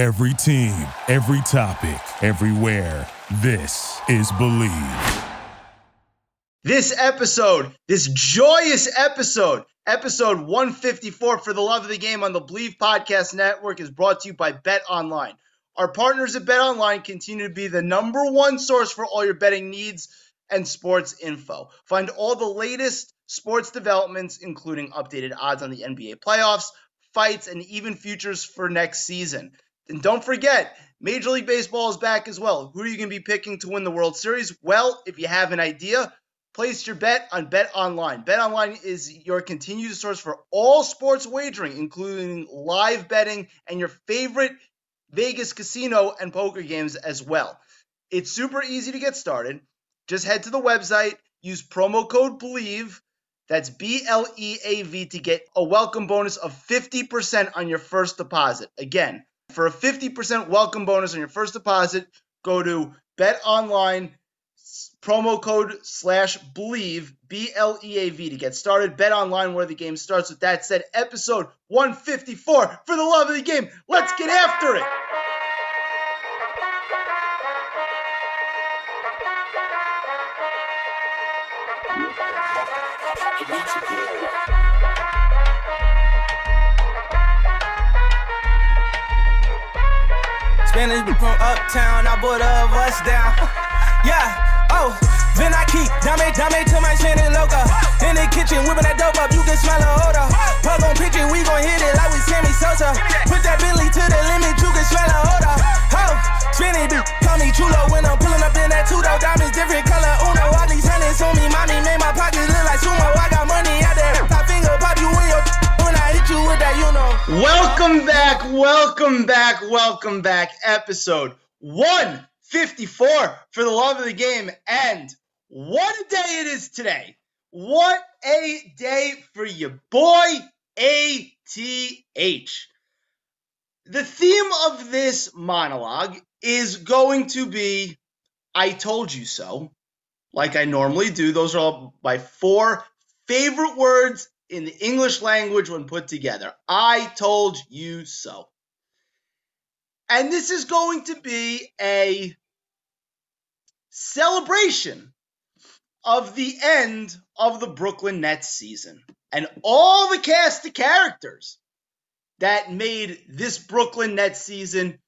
Every team, every topic, everywhere. This is Bleav. This episode, this joyous episode, episode 154 for the love of the game on the Bleav Podcast Network is brought to you by Bet Online. Our partners at Bet Online continue to be the number one source for all your betting needs and sports info. Find all the latest sports developments, including updated odds on the NBA playoffs, fights, and even futures for next season. And don't forget, Major League Baseball is back as well. Who are you going to be picking to win the World Series? Well, if you have an idea, place your bet on Bet Online. Bet Online is your continued source for all sports wagering, including live betting and your favorite Vegas casino and poker games as well. It's super easy to get started. Just head to the website, use promo code BLEAV, that's B L E A V, to get a welcome bonus of 50% on your first deposit. Again, for a 50% welcome bonus on your first deposit, go to Bet Online, promo code slash bleav B L E A V to get started. Bet online where the game starts. With that said, episode 154 for the love of the game. Let's get after it. Spanish from uptown, I bought a bus down. yeah, oh. Then I keep dame, dame to my chin and loca. In the kitchen, whipping that dope up, you can smell the odor. Plug on pitching, we gon' hit it like we Sammy Sosa. Put that Billy to the limit, you can smell the odor. Oh, spinning, dude, call me chulo when I'm pulling up in that two door. Diamonds different color, uno. All these hundreds on me, mommy made my pockets look like sumo. I got money out there, that, you know. Welcome back, welcome back, welcome back. Episode 154 for the love of the game. And what a day it is today. What a day for your boy ATH. The theme of this monologue is going to be I told you so, like I normally do. Those are all my four favorite words in the English language when put together. I told you so. And this is going to be a celebration of the end of the Brooklyn Nets season and all the cast of characters that made this Brooklyn Nets season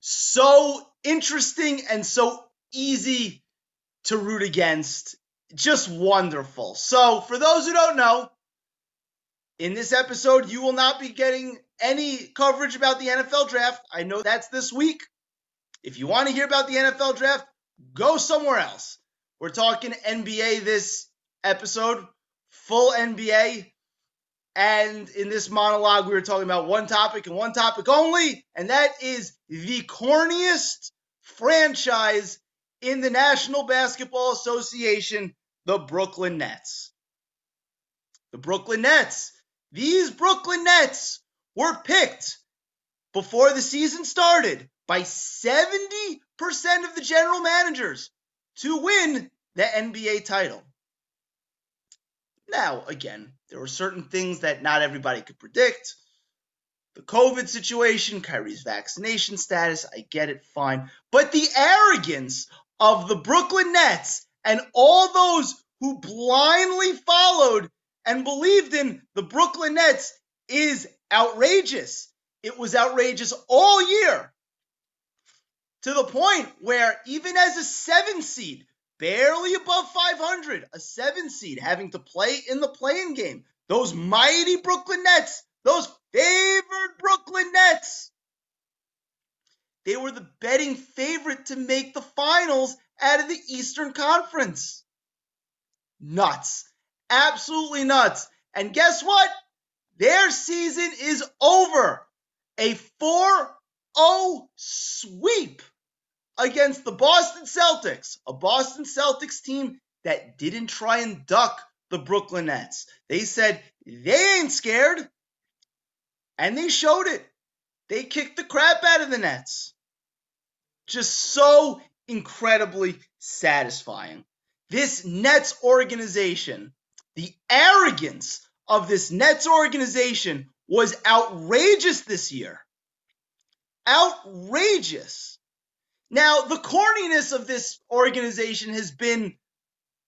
so interesting and so easy to root against. Just wonderful. So, for those who don't know, in this episode, you will not be getting any coverage about the NFL draft. I know that's this week. If you want to hear about the NFL draft, go somewhere else. We're talking NBA this episode, full NBA. And in this monologue, we were talking about one topic and one topic only, and that is the corniest franchise in the National Basketball Association, the Brooklyn Nets. The Brooklyn Nets. These Brooklyn Nets were picked before the season started by 70% of the general managers to win the NBA title. Now, again, there were certain things that not everybody could predict. The COVID situation, Kyrie's vaccination status, I get it, fine. But the arrogance of the Brooklyn Nets and all those who blindly followed and believed in the Brooklyn Nets is outrageous. It was outrageous all year to the point where even as a seven seed, barely above 500, a seven seed having to play in the play-in game, those mighty Brooklyn Nets, those favored Brooklyn Nets, they were the betting favorite to make the finals out of the Eastern Conference. Nuts. Absolutely nuts. And guess what? Their season is over. A 4 0 sweep against the Boston Celtics, a Boston Celtics team that didn't try and duck the Brooklyn Nets. They said they ain't scared, and they showed it. They kicked the crap out of the Nets. Just so incredibly satisfying. This Nets organization, the arrogance of this Nets organization was outrageous this year. outrageous. Now, the corniness of this organization has been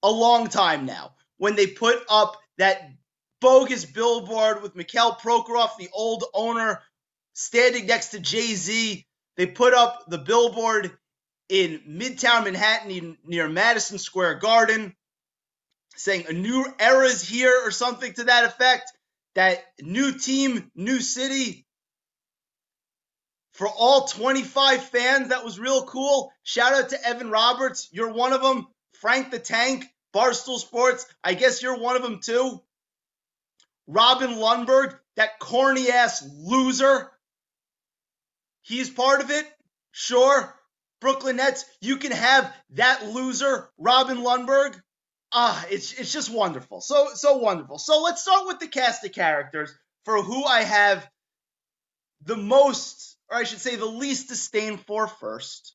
a long time now when they put up that bogus billboard with Mikhail Prokhorov, the old owner, standing next to Jay Z. They put up the billboard in Midtown Manhattan near Madison Square Garden saying a new era is here or something to that effect. That new team, new city. For all 25 fans, that was real cool. Shout out to Evan Roberts. You're one of them. Frank the Tank, Barstool Sports. I guess you're one of them too. Robin Lundberg, that corny ass loser. He's part of it. Sure. Brooklyn Nets, you can have that loser, Robin Lundberg. Ah, it's it's just wonderful. So so wonderful. So let's start with the cast of characters for who I have the most, or I should say the least disdain for first.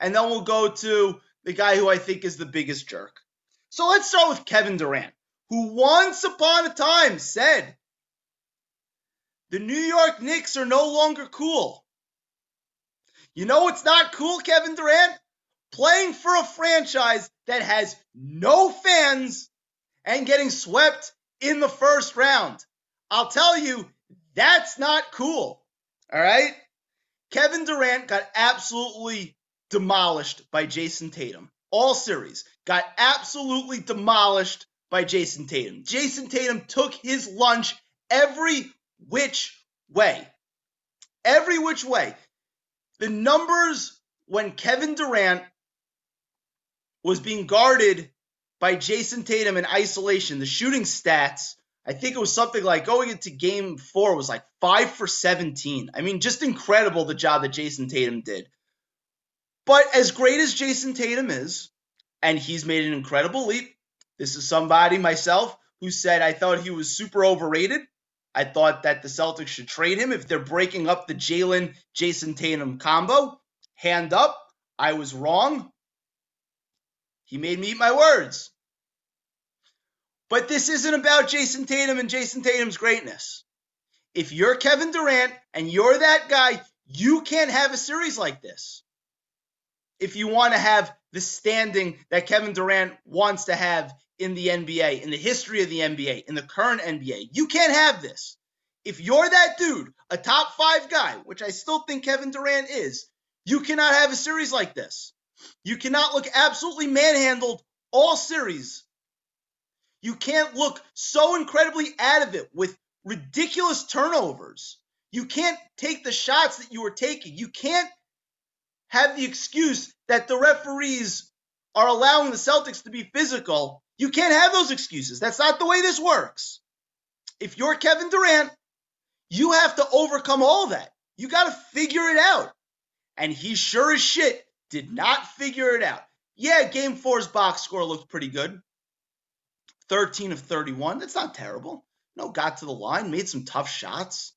And then we'll go to the guy who I think is the biggest jerk. So let's start with Kevin Durant, who once upon a time said the New York Knicks are no longer cool. You know what's not cool, Kevin Durant? Playing for a franchise that has no fans and getting swept in the first round. I'll tell you, that's not cool. All right? Kevin Durant got absolutely demolished by Jayson Tatum. All series got absolutely demolished by Jayson Tatum. Jayson Tatum took his lunch every which way. Every which way. The numbers when Kevin Durant was being guarded by Jayson Tatum in isolation. The shooting stats, I think it was something like going into game four was like five for 17. I mean, just incredible the job that Jayson Tatum did. But as great as Jayson Tatum is, and he's made an incredible leap, this is somebody myself who said I thought he was super overrated. I thought that the Celtics should trade him if they're breaking up the Jalen Jayson Tatum combo. Hand up, I was wrong. He made me eat my words. But this isn't about Jayson Tatum and Jayson Tatum's greatness. If you're Kevin Durant and you're that guy, you can't have a series like this. If you want to have the standing that Kevin Durant wants to have in the NBA, in the history of the NBA, in the current NBA, you can't have this. If you're that dude, a top five guy, which I still think Kevin Durant is, you cannot have a series like this. You cannot look absolutely manhandled all series. You can't look so incredibly out of it with ridiculous turnovers. You can't take the shots that you were taking. You can't have the excuse that the referees are allowing the Celtics to be physical. You can't have those excuses. That's not the way this works. If you're Kevin Durant, you have to overcome all that. You got to figure it out. And he sure as shit did not figure it out. Yeah, game four's box score looked pretty good. 13 of 31. That's not terrible. No, got to the line, made some tough shots.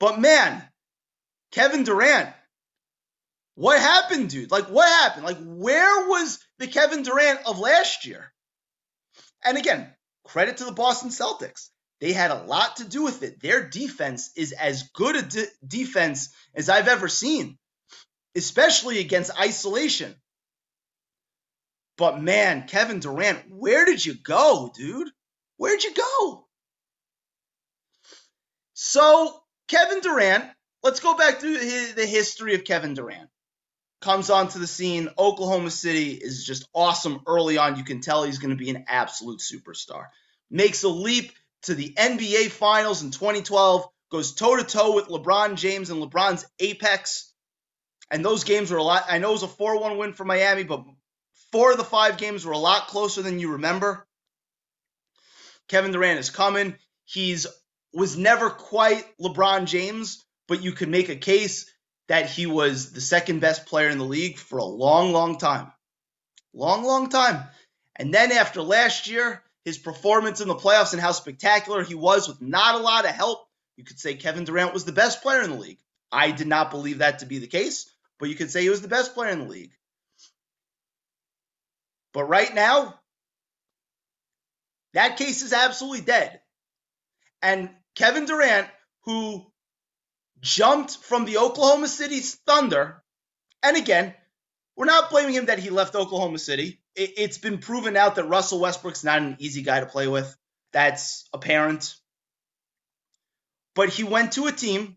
But man, Kevin Durant, what happened, dude? Like, what happened? Like, where was the Kevin Durant of last year? And again, credit to the Boston Celtics. They had a lot to do with it. Their defense is as good a de- defense as I've ever seen especially against isolation. But man, Kevin Durant, where did you go, dude? Where'd you go? So, Kevin Durant, let's go back to the history of Kevin Durant. Comes onto the scene. Oklahoma City is just awesome early on. You can tell he's going to be an absolute superstar. Makes a leap to the NBA Finals in 2012, goes toe to toe with LeBron James and LeBron's apex and those games were a lot. I know it was a 4 1 win for Miami, but four of the five games were a lot closer than you remember. Kevin Durant is coming. He's was never quite LeBron James, but you could make a case that he was the second best player in the league for a long, long time. Long, long time. And then after last year, his performance in the playoffs and how spectacular he was with not a lot of help, you could say Kevin Durant was the best player in the league. I did not believe that to be the case but you could say he was the best player in the league. But right now, that case is absolutely dead. And Kevin Durant, who jumped from the Oklahoma City Thunder. And again, we're not blaming him that he left Oklahoma City. It, has been proven out that Russell Westbrook's not an easy guy to play with. That's apparent. But he went to a team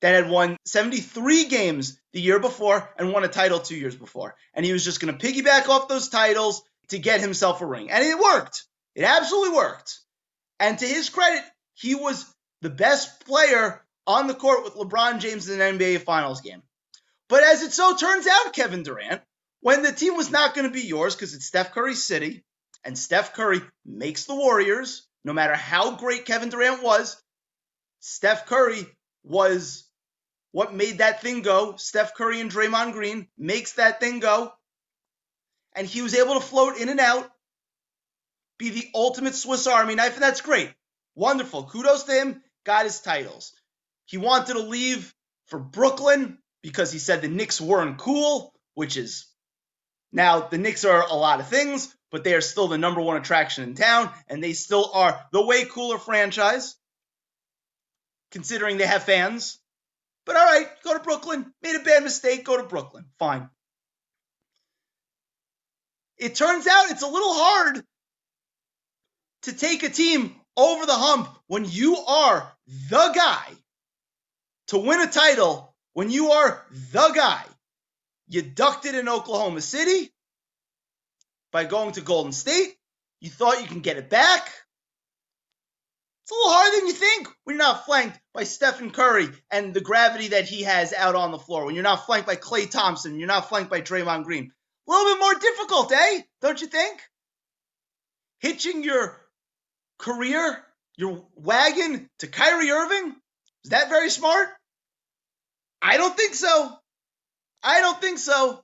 that had won 73 games the year before and won a title two years before. And he was just going to piggyback off those titles to get himself a ring. And it worked. It absolutely worked. And to his credit, he was the best player on the court with LeBron James in an NBA Finals game. But as it so turns out, Kevin Durant, when the team was not going to be yours because it's Steph Curry's city, and Steph Curry makes the Warriors, no matter how great Kevin Durant was, Steph Curry was what made that thing go. Steph Curry and Draymond Green makes that thing go. And he was able to float in and out, be the ultimate Swiss Army knife, and that's great. Wonderful. Kudos to him. Got his titles. He wanted to leave for Brooklyn because he said the Knicks weren't cool, which is now the Knicks are a lot of things, but they are still the number one attraction in town, and they still are the way cooler franchise, considering they have fans. But all right, go to Brooklyn. Made a bad mistake, go to Brooklyn. Fine. It turns out it's a little hard to take a team over the hump when you are the guy to win a title, when you are the guy. You ducked it in Oklahoma City by going to Golden State. You thought you can get it back. It's a little harder than you think when you're not flanked by Stephen Curry and the gravity that he has out on the floor. When you're not flanked by Klay Thompson, you're not flanked by Draymond Green. A little bit more difficult, eh? Don't you think? Hitching your career, your wagon to Kyrie Irving? Is that very smart? I don't think so. I don't think so.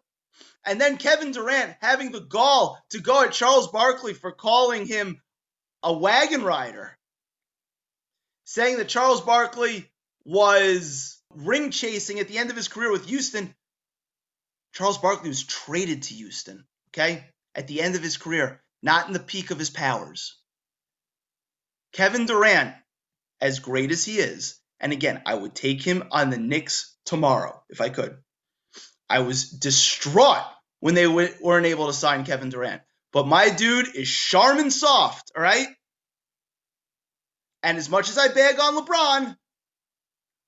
And then Kevin Durant having the gall to go at Charles Barkley for calling him a wagon rider, saying that Charles Barkley was ring chasing at the end of his career with Houston. Charles Barkley was traded to Houston, okay, at the end of his career, not in the peak of his powers. Kevin Durant, as great as he is, and again, I would take him on the Knicks tomorrow if I could. I was distraught when they w- weren't able to sign Kevin Durant. But my dude is Charmin soft, all right? And as much as I bag on LeBron,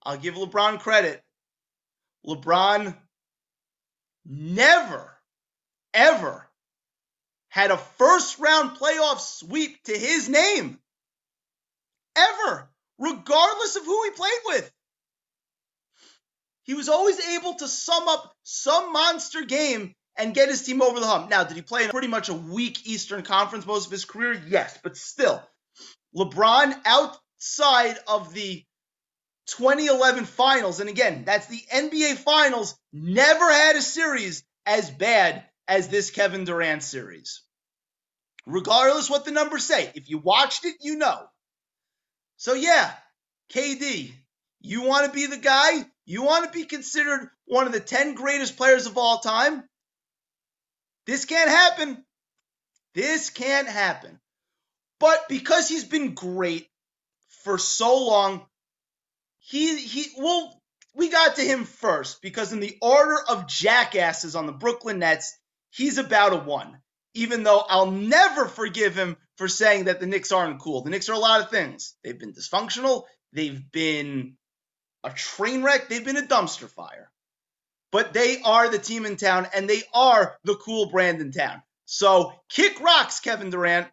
I'll give LeBron credit. LeBron never, ever had a first round playoff sweep to his name. Ever, regardless of who he played with. He was always able to sum up some monster game and get his team over the hump. Now, did he play in pretty much a weak Eastern Conference most of his career? Yes, but still, LeBron outside of the 2011 finals, and again, that's the NBA finals, never had a series as bad as this Kevin Durant series. Regardless what the numbers say, if you watched it, you know. So, yeah, KD, you want to be the guy? You want to be considered one of the 10 greatest players of all time? This can't happen. This can't happen. But because he's been great for so long, he he well we got to him first because in the order of jackasses on the Brooklyn Nets, he's about a 1. Even though I'll never forgive him for saying that the Knicks aren't cool. The Knicks are a lot of things. They've been dysfunctional, they've been a train wreck, they've been a dumpster fire. But they are the team in town and they are the cool brand in town. So kick rocks, Kevin Durant.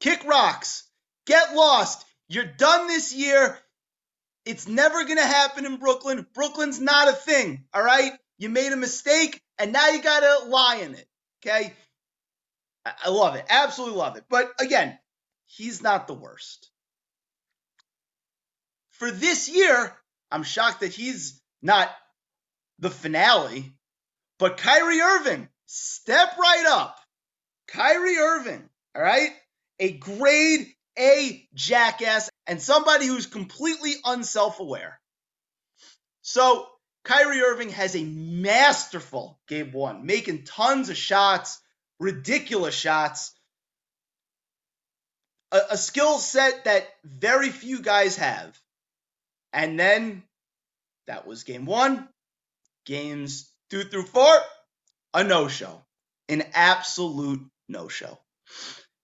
Kick rocks. Get lost. You're done this year. It's never going to happen in Brooklyn. Brooklyn's not a thing, all right? You made a mistake and now you got to lie in it, okay? I love it. Absolutely love it. But again, he's not the worst for this year, I'm shocked that he's not the finale. But Kyrie Irving, step right up. Kyrie Irving, all right? A grade A jackass and somebody who's completely unself aware. So, Kyrie Irving has a masterful game one, making tons of shots, ridiculous shots, a, a skill set that very few guys have. And then that was game one. Games two through four, a no show, an absolute no show.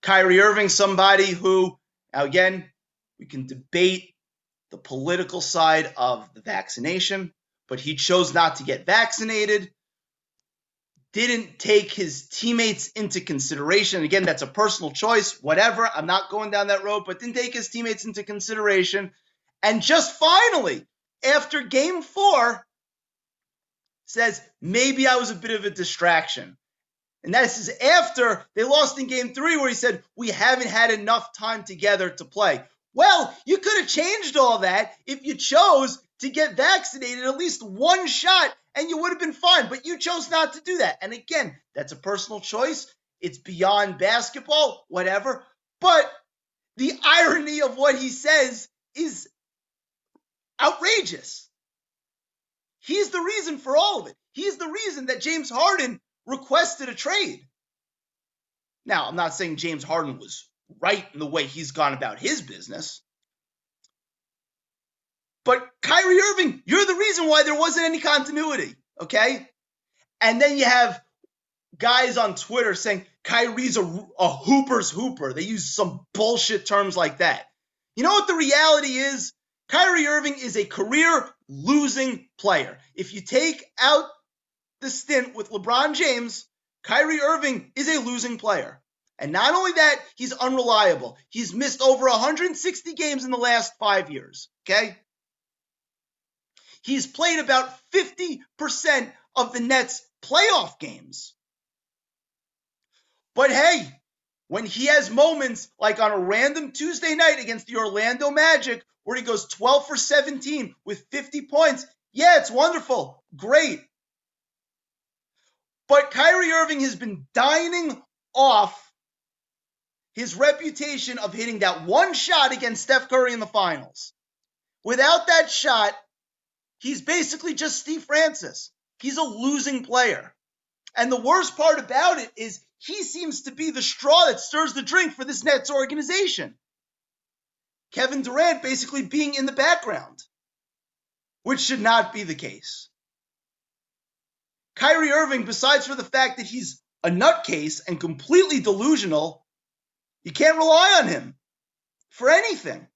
Kyrie Irving, somebody who, again, we can debate the political side of the vaccination, but he chose not to get vaccinated didn't take his teammates into consideration. Again, that's a personal choice, whatever. I'm not going down that road, but didn't take his teammates into consideration. And just finally, after game four, says, maybe I was a bit of a distraction. And this is after they lost in game three, where he said, We haven't had enough time together to play. Well, you could have changed all that if you chose to get vaccinated at least one shot and you would have been fine. But you chose not to do that. And again, that's a personal choice. It's beyond basketball, whatever. But the irony of what he says is outrageous. He's the reason for all of it. He's the reason that James Harden requested a trade. Now, I'm not saying James Harden was right in the way he's gone about his business. But Kyrie Irving, you're the reason why there wasn't any continuity, okay? And then you have guys on Twitter saying Kyrie's a, a hooper's hooper. They use some bullshit terms like that. You know what the reality is? Kyrie Irving is a career losing player. If you take out the stint with LeBron James, Kyrie Irving is a losing player. And not only that, he's unreliable. He's missed over 160 games in the last five years. Okay? He's played about 50% of the Nets' playoff games. But hey, when he has moments like on a random Tuesday night against the Orlando Magic, where he goes 12 for 17 with 50 points, yeah, it's wonderful. Great. But Kyrie Irving has been dining off his reputation of hitting that one shot against Steph Curry in the finals. Without that shot, He's basically just Steve Francis. He's a losing player. And the worst part about it is he seems to be the straw that stirs the drink for this Nets organization. Kevin Durant basically being in the background, which should not be the case. Kyrie Irving, besides for the fact that he's a nutcase and completely delusional, you can't rely on him for anything.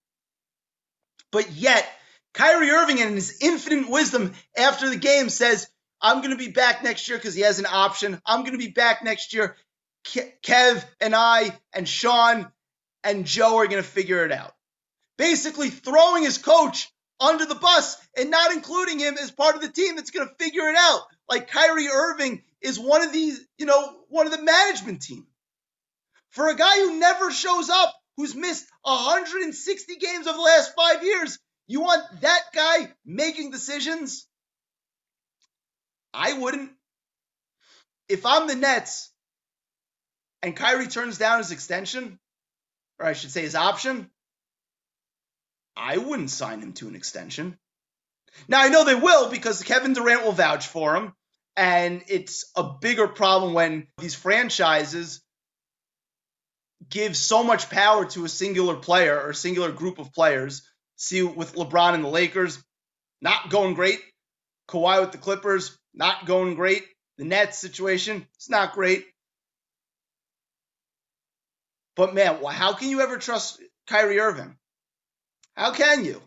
But yet, Kyrie Irving, in his infinite wisdom after the game, says, I'm going to be back next year because he has an option. I'm going to be back next year. Kev and I and Sean and Joe are going to figure it out. Basically, throwing his coach under the bus and not including him as part of the team that's going to figure it out. Like Kyrie Irving is one of these, you know, one of the management team. For a guy who never shows up, who's missed 160 games over the last five years, you want that guy making decisions? I wouldn't. If I'm the Nets and Kyrie turns down his extension, or I should say his option, I wouldn't sign him to an extension. Now I know they will because Kevin Durant will vouch for him, and it's a bigger problem when these franchises give so much power to a singular player or a singular group of players See with LeBron and the Lakers, not going great. Kawhi with the Clippers, not going great. The Nets situation, it's not great. But man, how can you ever trust Kyrie Irving? How can you?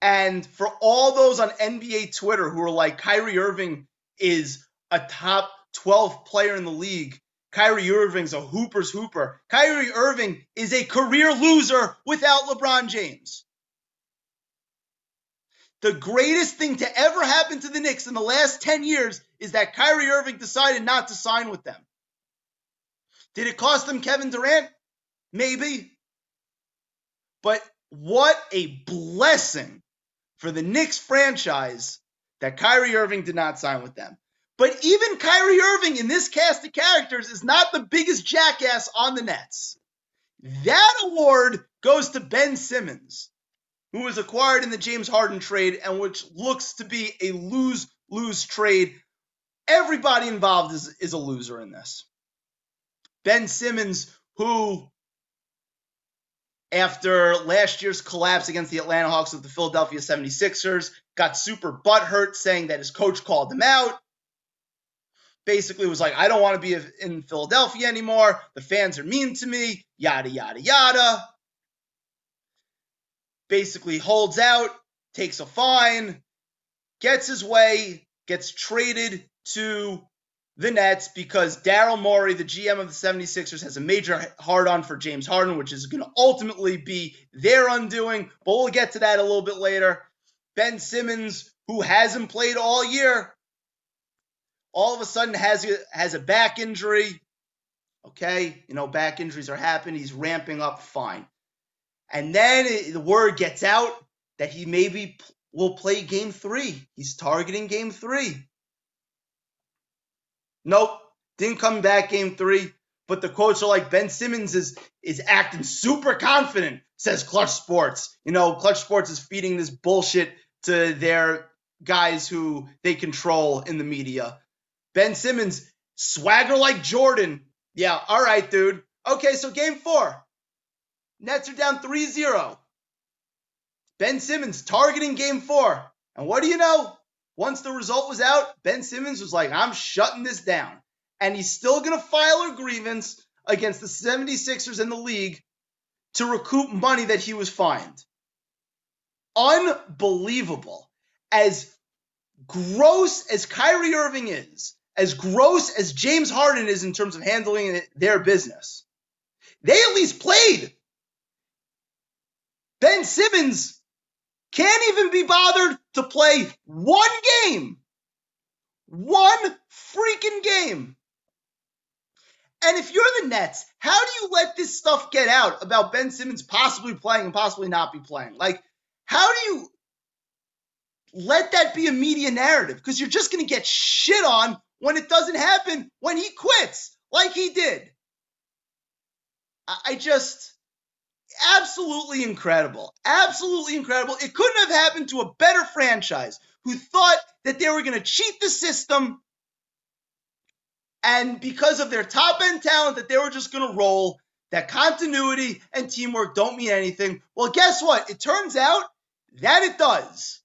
And for all those on NBA Twitter who are like, Kyrie Irving is a top 12 player in the league. Kyrie Irving's a hooper's hooper. Kyrie Irving is a career loser without LeBron James. The greatest thing to ever happen to the Knicks in the last 10 years is that Kyrie Irving decided not to sign with them. Did it cost them Kevin Durant? Maybe. But what a blessing for the Knicks franchise that Kyrie Irving did not sign with them. But even Kyrie Irving in this cast of characters is not the biggest jackass on the Nets. That award goes to Ben Simmons who was acquired in the James Harden trade and which looks to be a lose lose trade. Everybody involved is, is a loser in this. Ben Simmons, who after last year's collapse against the Atlanta Hawks with the Philadelphia 76ers, got super butthurt saying that his coach called him out. Basically, was like, I don't want to be in Philadelphia anymore. The fans are mean to me, yada, yada, yada. Basically, holds out, takes a fine, gets his way, gets traded to the Nets because Daryl Morey, the GM of the 76ers, has a major hard on for James Harden, which is going to ultimately be their undoing. But we'll get to that a little bit later. Ben Simmons, who hasn't played all year, all of a sudden has a, has a back injury. Okay, you know, back injuries are happening. He's ramping up fine. And then it, the word gets out that he maybe will play game three. He's targeting game three. Nope, didn't come back game three. But the quotes are like Ben Simmons is is acting super confident, says Clutch Sports. You know, Clutch Sports is feeding this bullshit to their guys who they control in the media. Ben Simmons, swagger like Jordan. Yeah, all right, dude. Okay, so game four. Nets are down 3 0. Ben Simmons targeting game four. And what do you know? Once the result was out, Ben Simmons was like, I'm shutting this down. And he's still going to file a grievance against the 76ers and the league to recoup money that he was fined. Unbelievable. As gross as Kyrie Irving is, as gross as James Harden is in terms of handling their business, they at least played. Ben Simmons can't even be bothered to play one game. One freaking game. And if you're the Nets, how do you let this stuff get out about Ben Simmons possibly playing and possibly not be playing? Like, how do you let that be a media narrative? Because you're just going to get shit on when it doesn't happen when he quits, like he did. I just absolutely incredible. Absolutely incredible. It couldn't have happened to a better franchise who thought that they were going to cheat the system and because of their top end talent that they were just going to roll that continuity and teamwork don't mean anything. Well, guess what? It turns out that it does.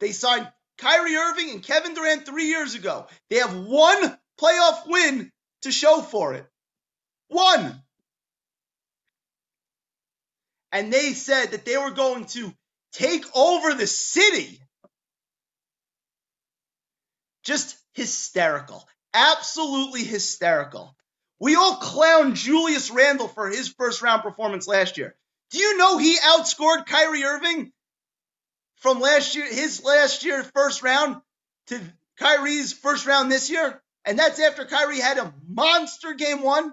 They signed Kyrie Irving and Kevin Durant three years ago. They have one playoff win to show for it. One. And they said that they were going to take over the city. Just hysterical. Absolutely hysterical. We all clown Julius Randle for his first round performance last year. Do you know he outscored Kyrie Irving from last year, his last year first round to Kyrie's first round this year? And that's after Kyrie had a monster game one.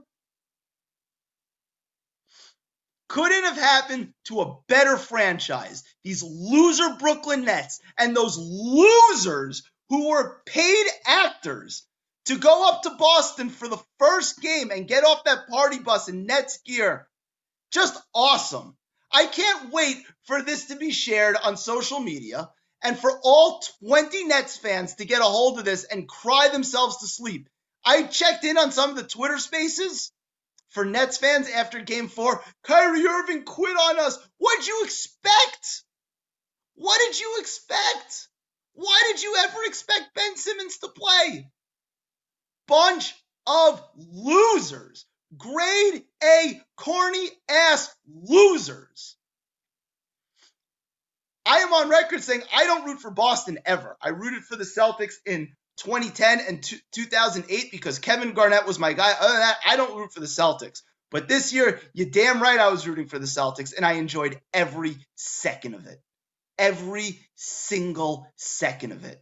Couldn't have happened to a better franchise. These loser Brooklyn Nets and those losers who were paid actors to go up to Boston for the first game and get off that party bus in Nets gear. Just awesome. I can't wait for this to be shared on social media and for all 20 Nets fans to get a hold of this and cry themselves to sleep. I checked in on some of the Twitter spaces for Nets fans after game four. Kyrie Irving quit on us. What'd you expect? What did you expect? Why did you ever expect Ben Simmons to play? Bunch of losers. Grade A corny ass losers. I am on record saying I don't root for Boston ever. I rooted for the Celtics in 2010 and 2008 because Kevin Garnett was my guy. Other than that, I don't root for the Celtics. But this year, you're damn right I was rooting for the Celtics, and I enjoyed every second of it. Every single second of it.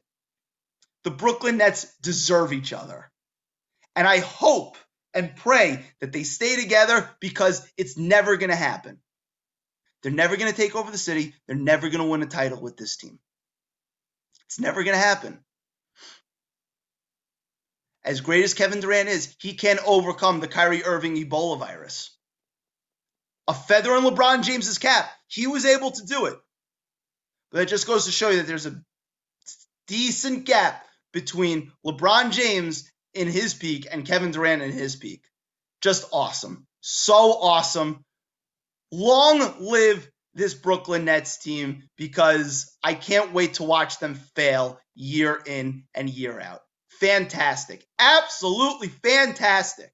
The Brooklyn Nets deserve each other. And I hope and pray that they stay together because it's never going to happen. They're never going to take over the city. They're never going to win a title with this team. It's never going to happen. As great as Kevin Durant is, he can't overcome the Kyrie Irving Ebola virus. A feather in LeBron James's cap. He was able to do it. But it just goes to show you that there's a decent gap between LeBron James in his peak and Kevin Durant in his peak. Just awesome. So awesome. Long live this Brooklyn Nets team because I can't wait to watch them fail year in and year out. Fantastic. Absolutely fantastic.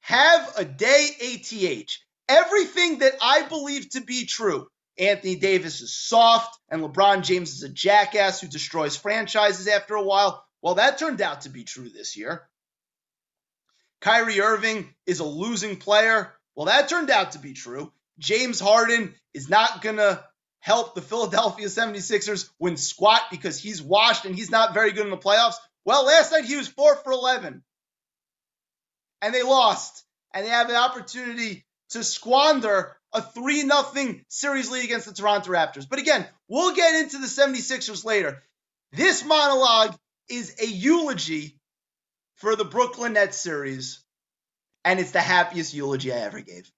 Have a day, ATH. Everything that I believe to be true. Anthony Davis is soft and LeBron James is a jackass who destroys franchises after a while. Well, that turned out to be true this year. Kyrie Irving is a losing player. Well, that turned out to be true. James Harden is not going to help the Philadelphia 76ers win squat because he's washed and he's not very good in the playoffs. Well, last night he was 4 for 11. And they lost. And they have an opportunity to squander a 3 0 series lead against the Toronto Raptors. But again, we'll get into the 76ers later. This monologue is a eulogy for the Brooklyn Nets series, and it's the happiest eulogy I ever gave.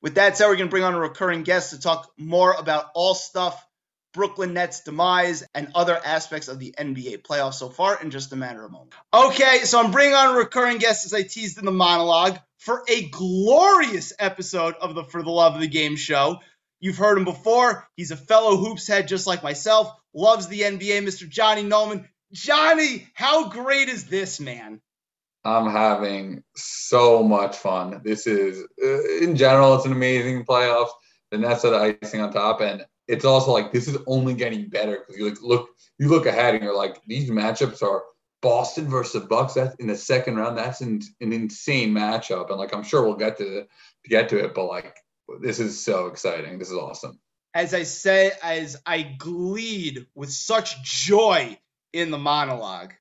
With that said, we're going to bring on a recurring guest to talk more about all stuff Brooklyn Nets demise and other aspects of the NBA playoffs so far in just a matter of moments. Okay, so I'm bringing on a recurring guest as I teased in the monologue for a glorious episode of the For the Love of the Game show. You've heard him before. He's a fellow hoops head just like myself, loves the NBA, Mr. Johnny Nolan. Johnny, how great is this, man? I'm having so much fun. This is, uh, in general, it's an amazing playoffs. The Nets are the icing on top, and it's also like this is only getting better because you look, look, you look ahead and you're like, these matchups are Boston versus Bucks. That's in the second round. That's an, an insane matchup, and like I'm sure we'll get to, to get to it, but like this is so exciting. This is awesome. As I say, as I gleed with such joy in the monologue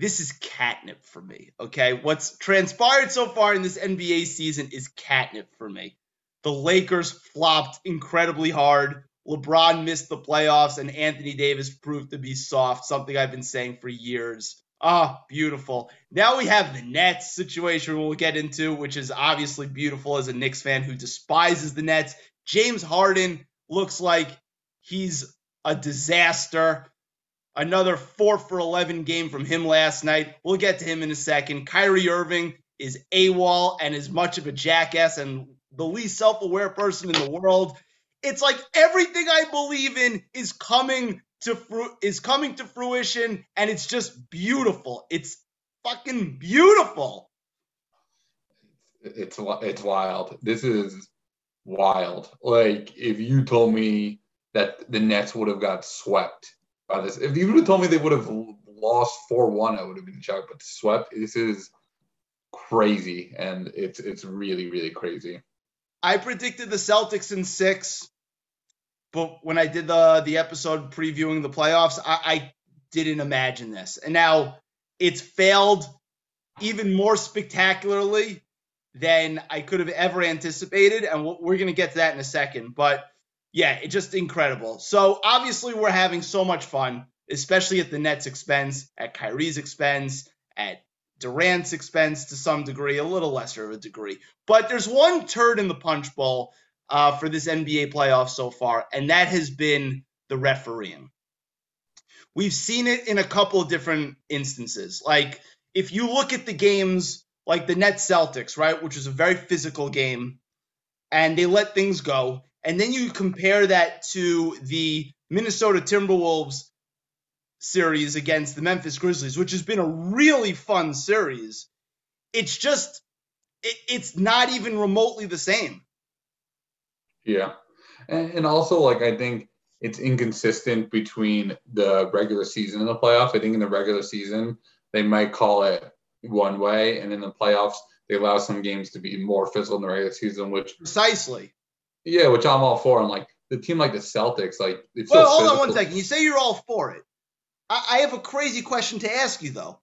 this is catnip for me. Okay. What's transpired so far in this NBA season is catnip for me. The Lakers flopped incredibly hard. LeBron missed the playoffs, and Anthony Davis proved to be soft, something I've been saying for years. Ah, beautiful. Now we have the Nets situation we'll get into, which is obviously beautiful as a Knicks fan who despises the Nets. James Harden looks like he's a disaster. Another four for 11 game from him last night. We'll get to him in a second. Kyrie Irving is AWOL and as much of a jackass and the least self aware person in the world. It's like everything I believe in is coming to fru- is coming to fruition and it's just beautiful. It's fucking beautiful. It's it's wild. This is wild. Like if you told me that the Nets would have got swept by this. If you would have told me they would have lost four one, I would have been shocked. But swept, this is crazy, and it's it's really really crazy. I predicted the Celtics in six, but when I did the the episode previewing the playoffs, I, I didn't imagine this, and now it's failed even more spectacularly than I could have ever anticipated, and we're going to get to that in a second, but yeah, it's just incredible. So obviously we're having so much fun, especially at the Nets' expense, at Kyrie's expense, at Durant's expense to some degree, a little lesser of a degree. But there's one turd in the punch bowl uh, for this NBA playoff so far, and that has been the refereeing. We've seen it in a couple of different instances. Like if you look at the games like the Nets Celtics, right, which was a very physical game, and they let things go and then you compare that to the Minnesota Timberwolves series against the Memphis Grizzlies, which has been a really fun series. It's just, it, it's not even remotely the same. Yeah. And, and also, like, I think it's inconsistent between the regular season and the playoffs. I think in the regular season, they might call it one way, and in the playoffs, they allow some games to be more physical in the regular season, which precisely yeah, which I'm all for. I'm like the team like the Celtics, like it's well, so hold on one second. You say you're all for it. I, I have a crazy question to ask you though.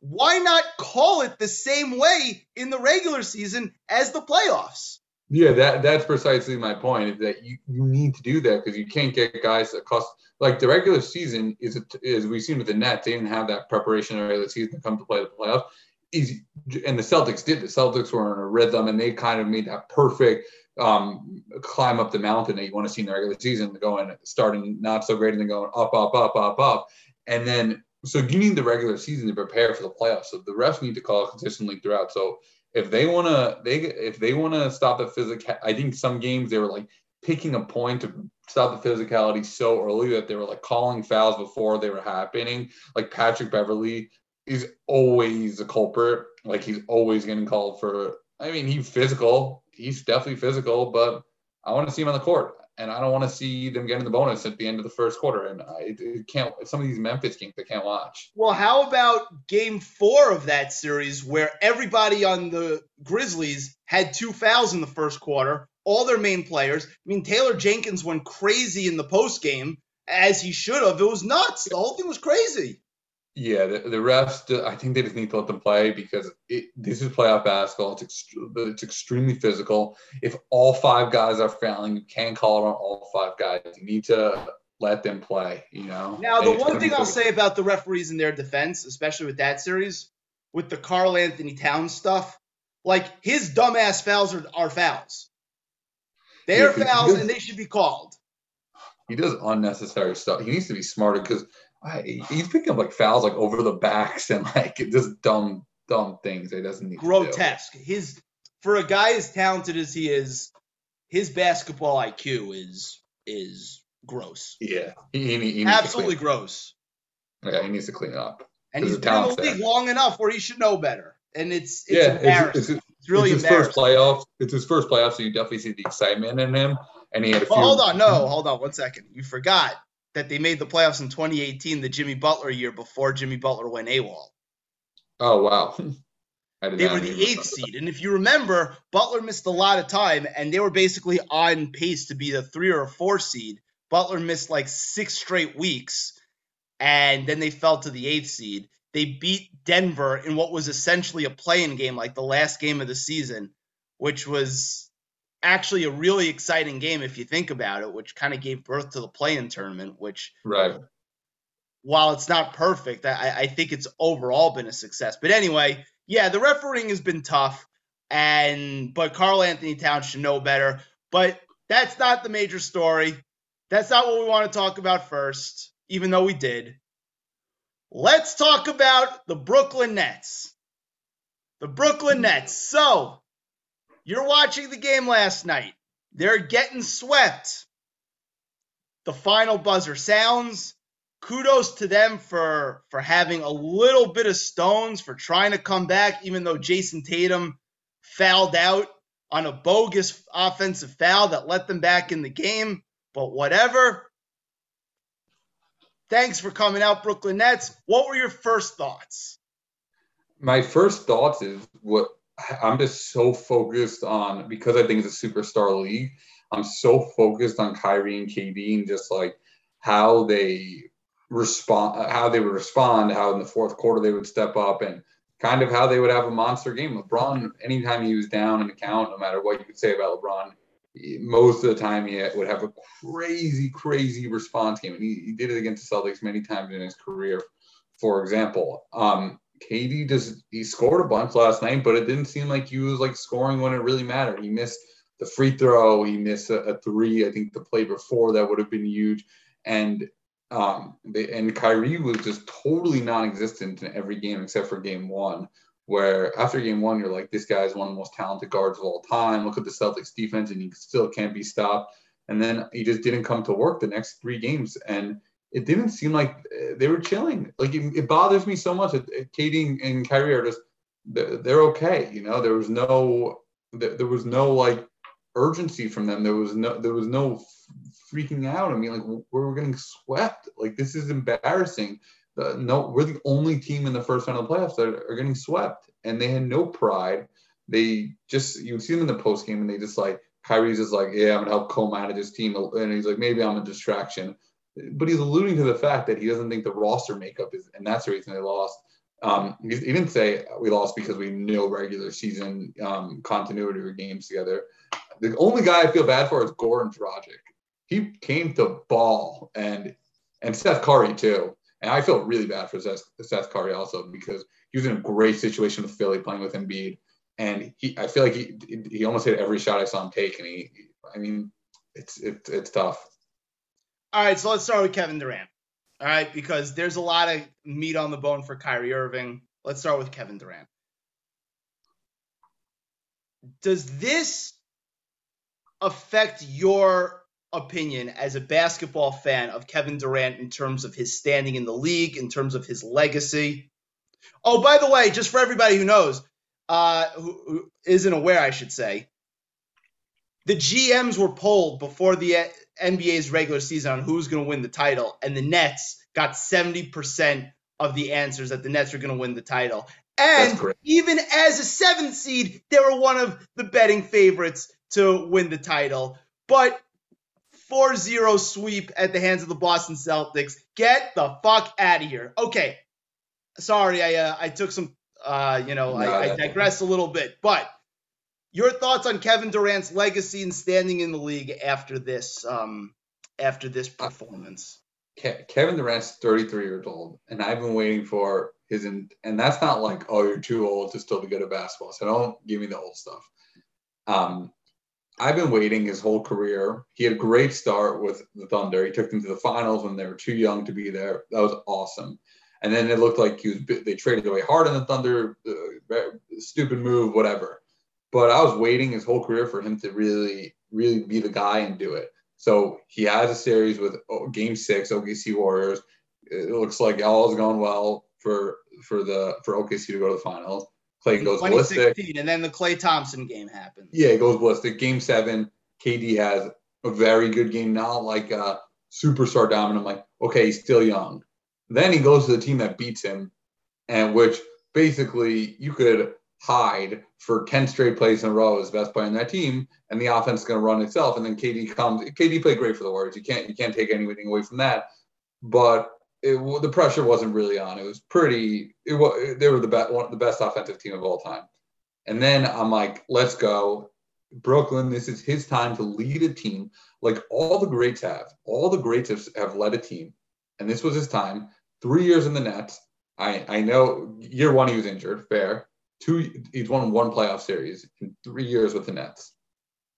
Why not call it the same way in the regular season as the playoffs? Yeah, that that's precisely my point. Is that you, you need to do that because you can't get guys across like the regular season is as we've seen with the Nets. They didn't have that preparation in the regular season to come to play the playoffs. Easy, and the Celtics did. The Celtics were in a rhythm, and they kind of made that perfect um, climb up the mountain that you want to see in the regular season, going starting not so great and then going up, up, up, up, up. And then so you need the regular season to prepare for the playoffs. So the refs need to call consistently throughout. So if they want to, they if they want to stop the physical, I think some games they were like picking a point to stop the physicality so early that they were like calling fouls before they were happening. Like Patrick Beverley is always a culprit. Like he's always getting called for. I mean, he's physical. He's definitely physical, but I want to see him on the court and I don't want to see them getting the bonus at the end of the first quarter. And I it can't. Some of these Memphis games I can't watch. Well, how about Game Four of that series, where everybody on the Grizzlies had two fouls in the first quarter, all their main players. I mean, Taylor Jenkins went crazy in the post game as he should have. It was nuts. The whole thing was crazy. Yeah, the, the refs. I think they just need to let them play because it, this is playoff basketball. It's it's extremely physical. If all five guys are fouling, you can't call it on all five guys. You need to let them play. You know. Now, the one thing I'll say about the referees in their defense, especially with that series, with the Karl-Anthony Towns stuff, like his dumbass fouls are, are fouls. They are yeah, fouls, does, and they should be called. He does unnecessary stuff. He needs to be smarter because he's picking up like fouls like over the backs and like just dumb dumb things he doesn't need grotesque. His for a guy as talented as he is his basketball iq is is gross. Yeah. He, he, he absolutely gross. Yeah he needs to clean up. And he's been in the league long enough where he should know better. And it's, it's yeah embarrassing. It's, it's, it's really it's his first playoff it's his first playoff so you definitely see the excitement in him. And he had a well, few hold on no hold on one second. You forgot that they made the playoffs in 2018, the Jimmy Butler year before Jimmy Butler went AWOL. Oh wow. they were the eighth seed. And if you remember, Butler missed a lot of time and they were basically on pace to be the three or four seed. Butler missed like six straight weeks and then they fell to the eighth seed. They beat Denver in what was essentially a play-in game, like the last game of the season, which was actually a really exciting game if you think about it, which kind of gave birth to the play-in tournament. Which, right, while it's not perfect, I, I think it's overall been a success. But anyway, yeah, the refereeing has been tough, and but Karl-Anthony Towns should know better. But that's not the major story. That's not what we want to talk about first, even though we did. Let's talk about the Brooklyn Nets. The Brooklyn Nets. So, you're watching the game last night. They're getting swept. The final buzzer sounds. Kudos to them for for having a little bit of stones for trying to come back, even though Jayson Tatum fouled out on a bogus offensive foul that let them back in the game. But whatever. Thanks for coming out, Brooklyn Nets. What were your first thoughts? My first thoughts is what I'm just so focused on because I think it's a superstar league. I'm so focused on Kyrie and KD and just like how they respond, how they would respond, how in the fourth quarter they would step up, and kind of how they would have a monster game. LeBron, anytime he was down in the count, no matter what you could say about LeBron, most of the time he would have a crazy, crazy response game, and he, he did it against the Celtics many times in his career. For example, um, KD just he scored a bunch last night, but it didn't seem like he was like scoring when it really mattered. He missed the free throw, he missed a, a three. I think the play before that would have been huge, and um, they, and Kyrie was just totally non-existent in every game except for game one. Where after game one, you're like, this guy is one of the most talented guards of all time. Look at the Celtics defense, and he still can't be stopped. And then he just didn't come to work the next three games, and it didn't seem like uh, they were chilling. Like it, it bothers me so much that KD and Kyrie are just they're okay. You know, there was no there was no like urgency from them. There was no there was no freaking out. I mean, like we're getting swept. Like this is embarrassing. Uh, no, we're the only team in the first round of the playoffs that are getting swept, and they had no pride. They just you see them in the post game, and they just like Kyrie's just like, yeah, I'm gonna help co-manage his team, and he's like, maybe I'm a distraction but he's alluding to the fact that he doesn't think the roster makeup is, and that's the reason they lost. Um, he, he, didn't say we lost because we know regular season um, continuity or games together. The only guy I feel bad for is Goran Dragic. He came to ball and and Seth Curry too. And I feel really bad for Seth, Seth Curry also because he was in a great situation with Philly playing with Embiid. And he, I feel like he, he almost hit every shot I saw him take. And he, I mean, it's, it's, it's tough. All right, so let's start with Kevin Durant. All right, because there's a lot of meat on the bone for Kyrie Irving. Let's start with Kevin Durant. Does this affect your opinion as a basketball fan of Kevin Durant in terms of his standing in the league, in terms of his legacy? Oh, by the way, just for everybody who knows, uh, who, who isn't aware, I should say, the GMs were polled before the NBA's regular season on who's going to win the title, and the Nets got 70% of the answers that the Nets are going to win the title. And even as a seventh seed, they were one of the betting favorites to win the title. But 4 0 sweep at the hands of the Boston Celtics. Get the fuck out of here. Okay. Sorry, I uh, I took some, uh, you know, no, I, I digress a little bit. But your thoughts on Kevin Durant's legacy and standing in the league after this, um, after this performance? Kevin Durant's 33 years old, and I've been waiting for his, and that's not like, oh, you're too old to still be good at basketball. So don't give me the old stuff. Um, I've been waiting his whole career. He had a great start with the Thunder. He took them to the finals when they were too young to be there. That was awesome. And then it looked like he was. They traded away hard in the Thunder. Uh, stupid move, whatever. But I was waiting his whole career for him to really, really be the guy and do it. So he has a series with oh, Game Six, OKC Warriors. It looks like all is going well for for the for OKC to go to the finals. Klay goes ballistic, and then the Klay Thompson game happens. Yeah, it goes ballistic. Game seven, KD has a very good game, not like a superstar dominant. I'm like, okay, he's still young. Then he goes to the team that beats him, and which basically you could hide for 10 straight plays in a row as best player in that team, and the offense is going to run itself. And then KD comes. KD played great for the Warriors. You can't you can't take anything away from that. But it, the pressure wasn't really on. It was pretty. It was they were the best one the best offensive team of all time. And then I'm like, let's go, Brooklyn. This is his time to lead a team like all the greats have. All the greats have, have led a team, and this was his time. Three years in the Nets. I I know year one he was injured. Fair two he's won one playoff series in three years with the Nets.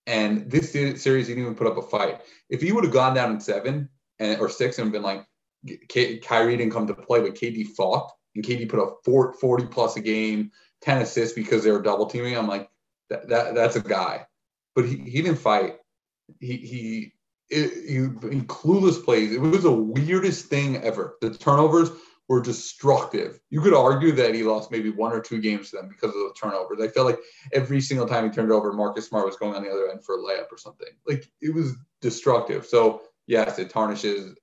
And this series he didn't even put up a fight. If he would have gone down in seven and or six and been like K- Kyrie didn't come to play, but KD fought and KD put up 40 plus a game, 10 assists because they were double teaming. I'm like, that, that that's a guy. But he, he didn't fight. He he, it, he he clueless plays. It was the weirdest thing ever. The turnovers were destructive. You could argue that he lost maybe one or two games to them because of the turnovers. I felt like every single time he turned over, Marcus Smart was going on the other end for a layup or something. Like it was destructive. So yes, it tarnishes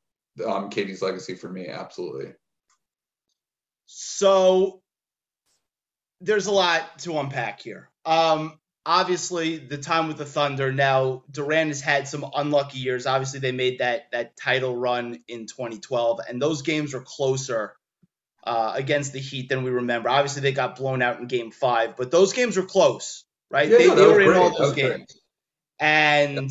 um, KD's legacy for me. Absolutely. So there's a lot to unpack here. Um, obviously, the time with the Thunder. Now Durant has had some unlucky years. Obviously, they made that that title run in 2012, and those games were closer uh, against the Heat than we remember. Obviously, they got blown out in Game Five, but those games were close, right? Yeah, they, no, they were great. in all those games, great. and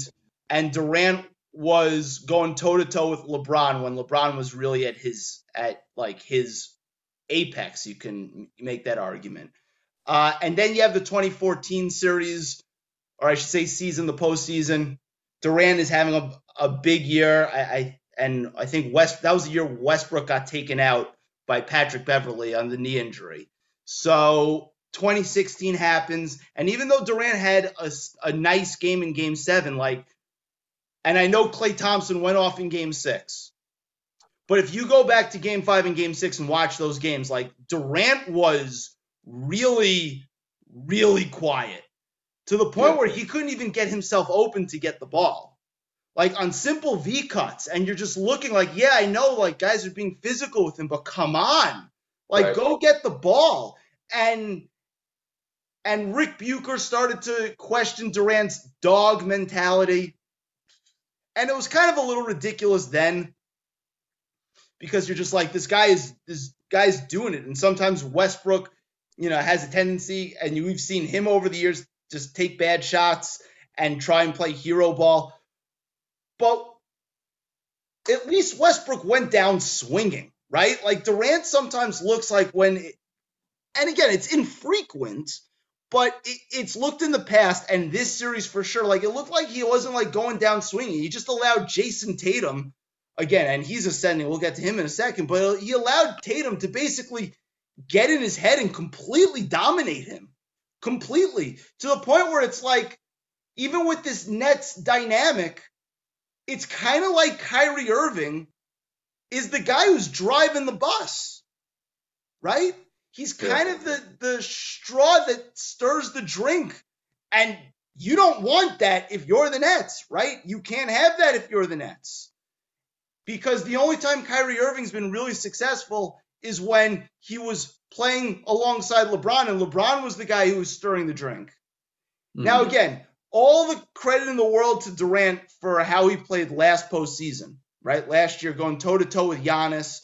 and Durant was going toe to toe with LeBron when LeBron was really at his at like his apex. You can make that argument. Uh, and then you have the 2014 series, or I should say season, the postseason. Durant is having a, a big year. I, I and I think West that was the year Westbrook got taken out by Patrick Beverley on the knee injury. So 2016 happens, and even though Durant had a, a nice game in Game Seven, like, and I know Klay Thompson went off in Game Six, but if you go back to Game Five and Game Six and watch those games, like Durant was really, really quiet to the point yeah. where he couldn't even get himself open to get the ball like on simple V cuts, and you're just looking like, yeah, I know, like guys are being physical with him, but come on, like right. go get the ball. And and Ric Bucher started to question Durant's dog mentality, and it was kind of a little ridiculous then, because you're just like, this guy is this guy's doing it, and sometimes Westbrook, you know, has a tendency, and we've seen him over the years just take bad shots and try and play hero ball but at least Westbrook went down swinging, right? Like Durant sometimes looks like when, it, and again, it's infrequent, but it, it's looked in the past, and this series for sure, like it looked like he wasn't like going down swinging. He just allowed Jayson Tatum again, and he's ascending. We'll get to him in a second, but he allowed Tatum to basically get in his head and completely dominate him. Completely. To the point where it's like, even with this Nets dynamic, it's kind of like Kyrie Irving is the guy who's driving the bus, right? He's kind yeah. of the, the straw that stirs the drink. And you don't want that if you're the Nets, right? You can't have that if you're the Nets. Because the only time Kyrie Irving's been really successful is when he was playing alongside LeBron, and LeBron was the guy who was stirring the drink. Mm-hmm. Now, again, all the credit in the world to Durant for how he played last postseason, right? Last year, going toe to toe with Giannis.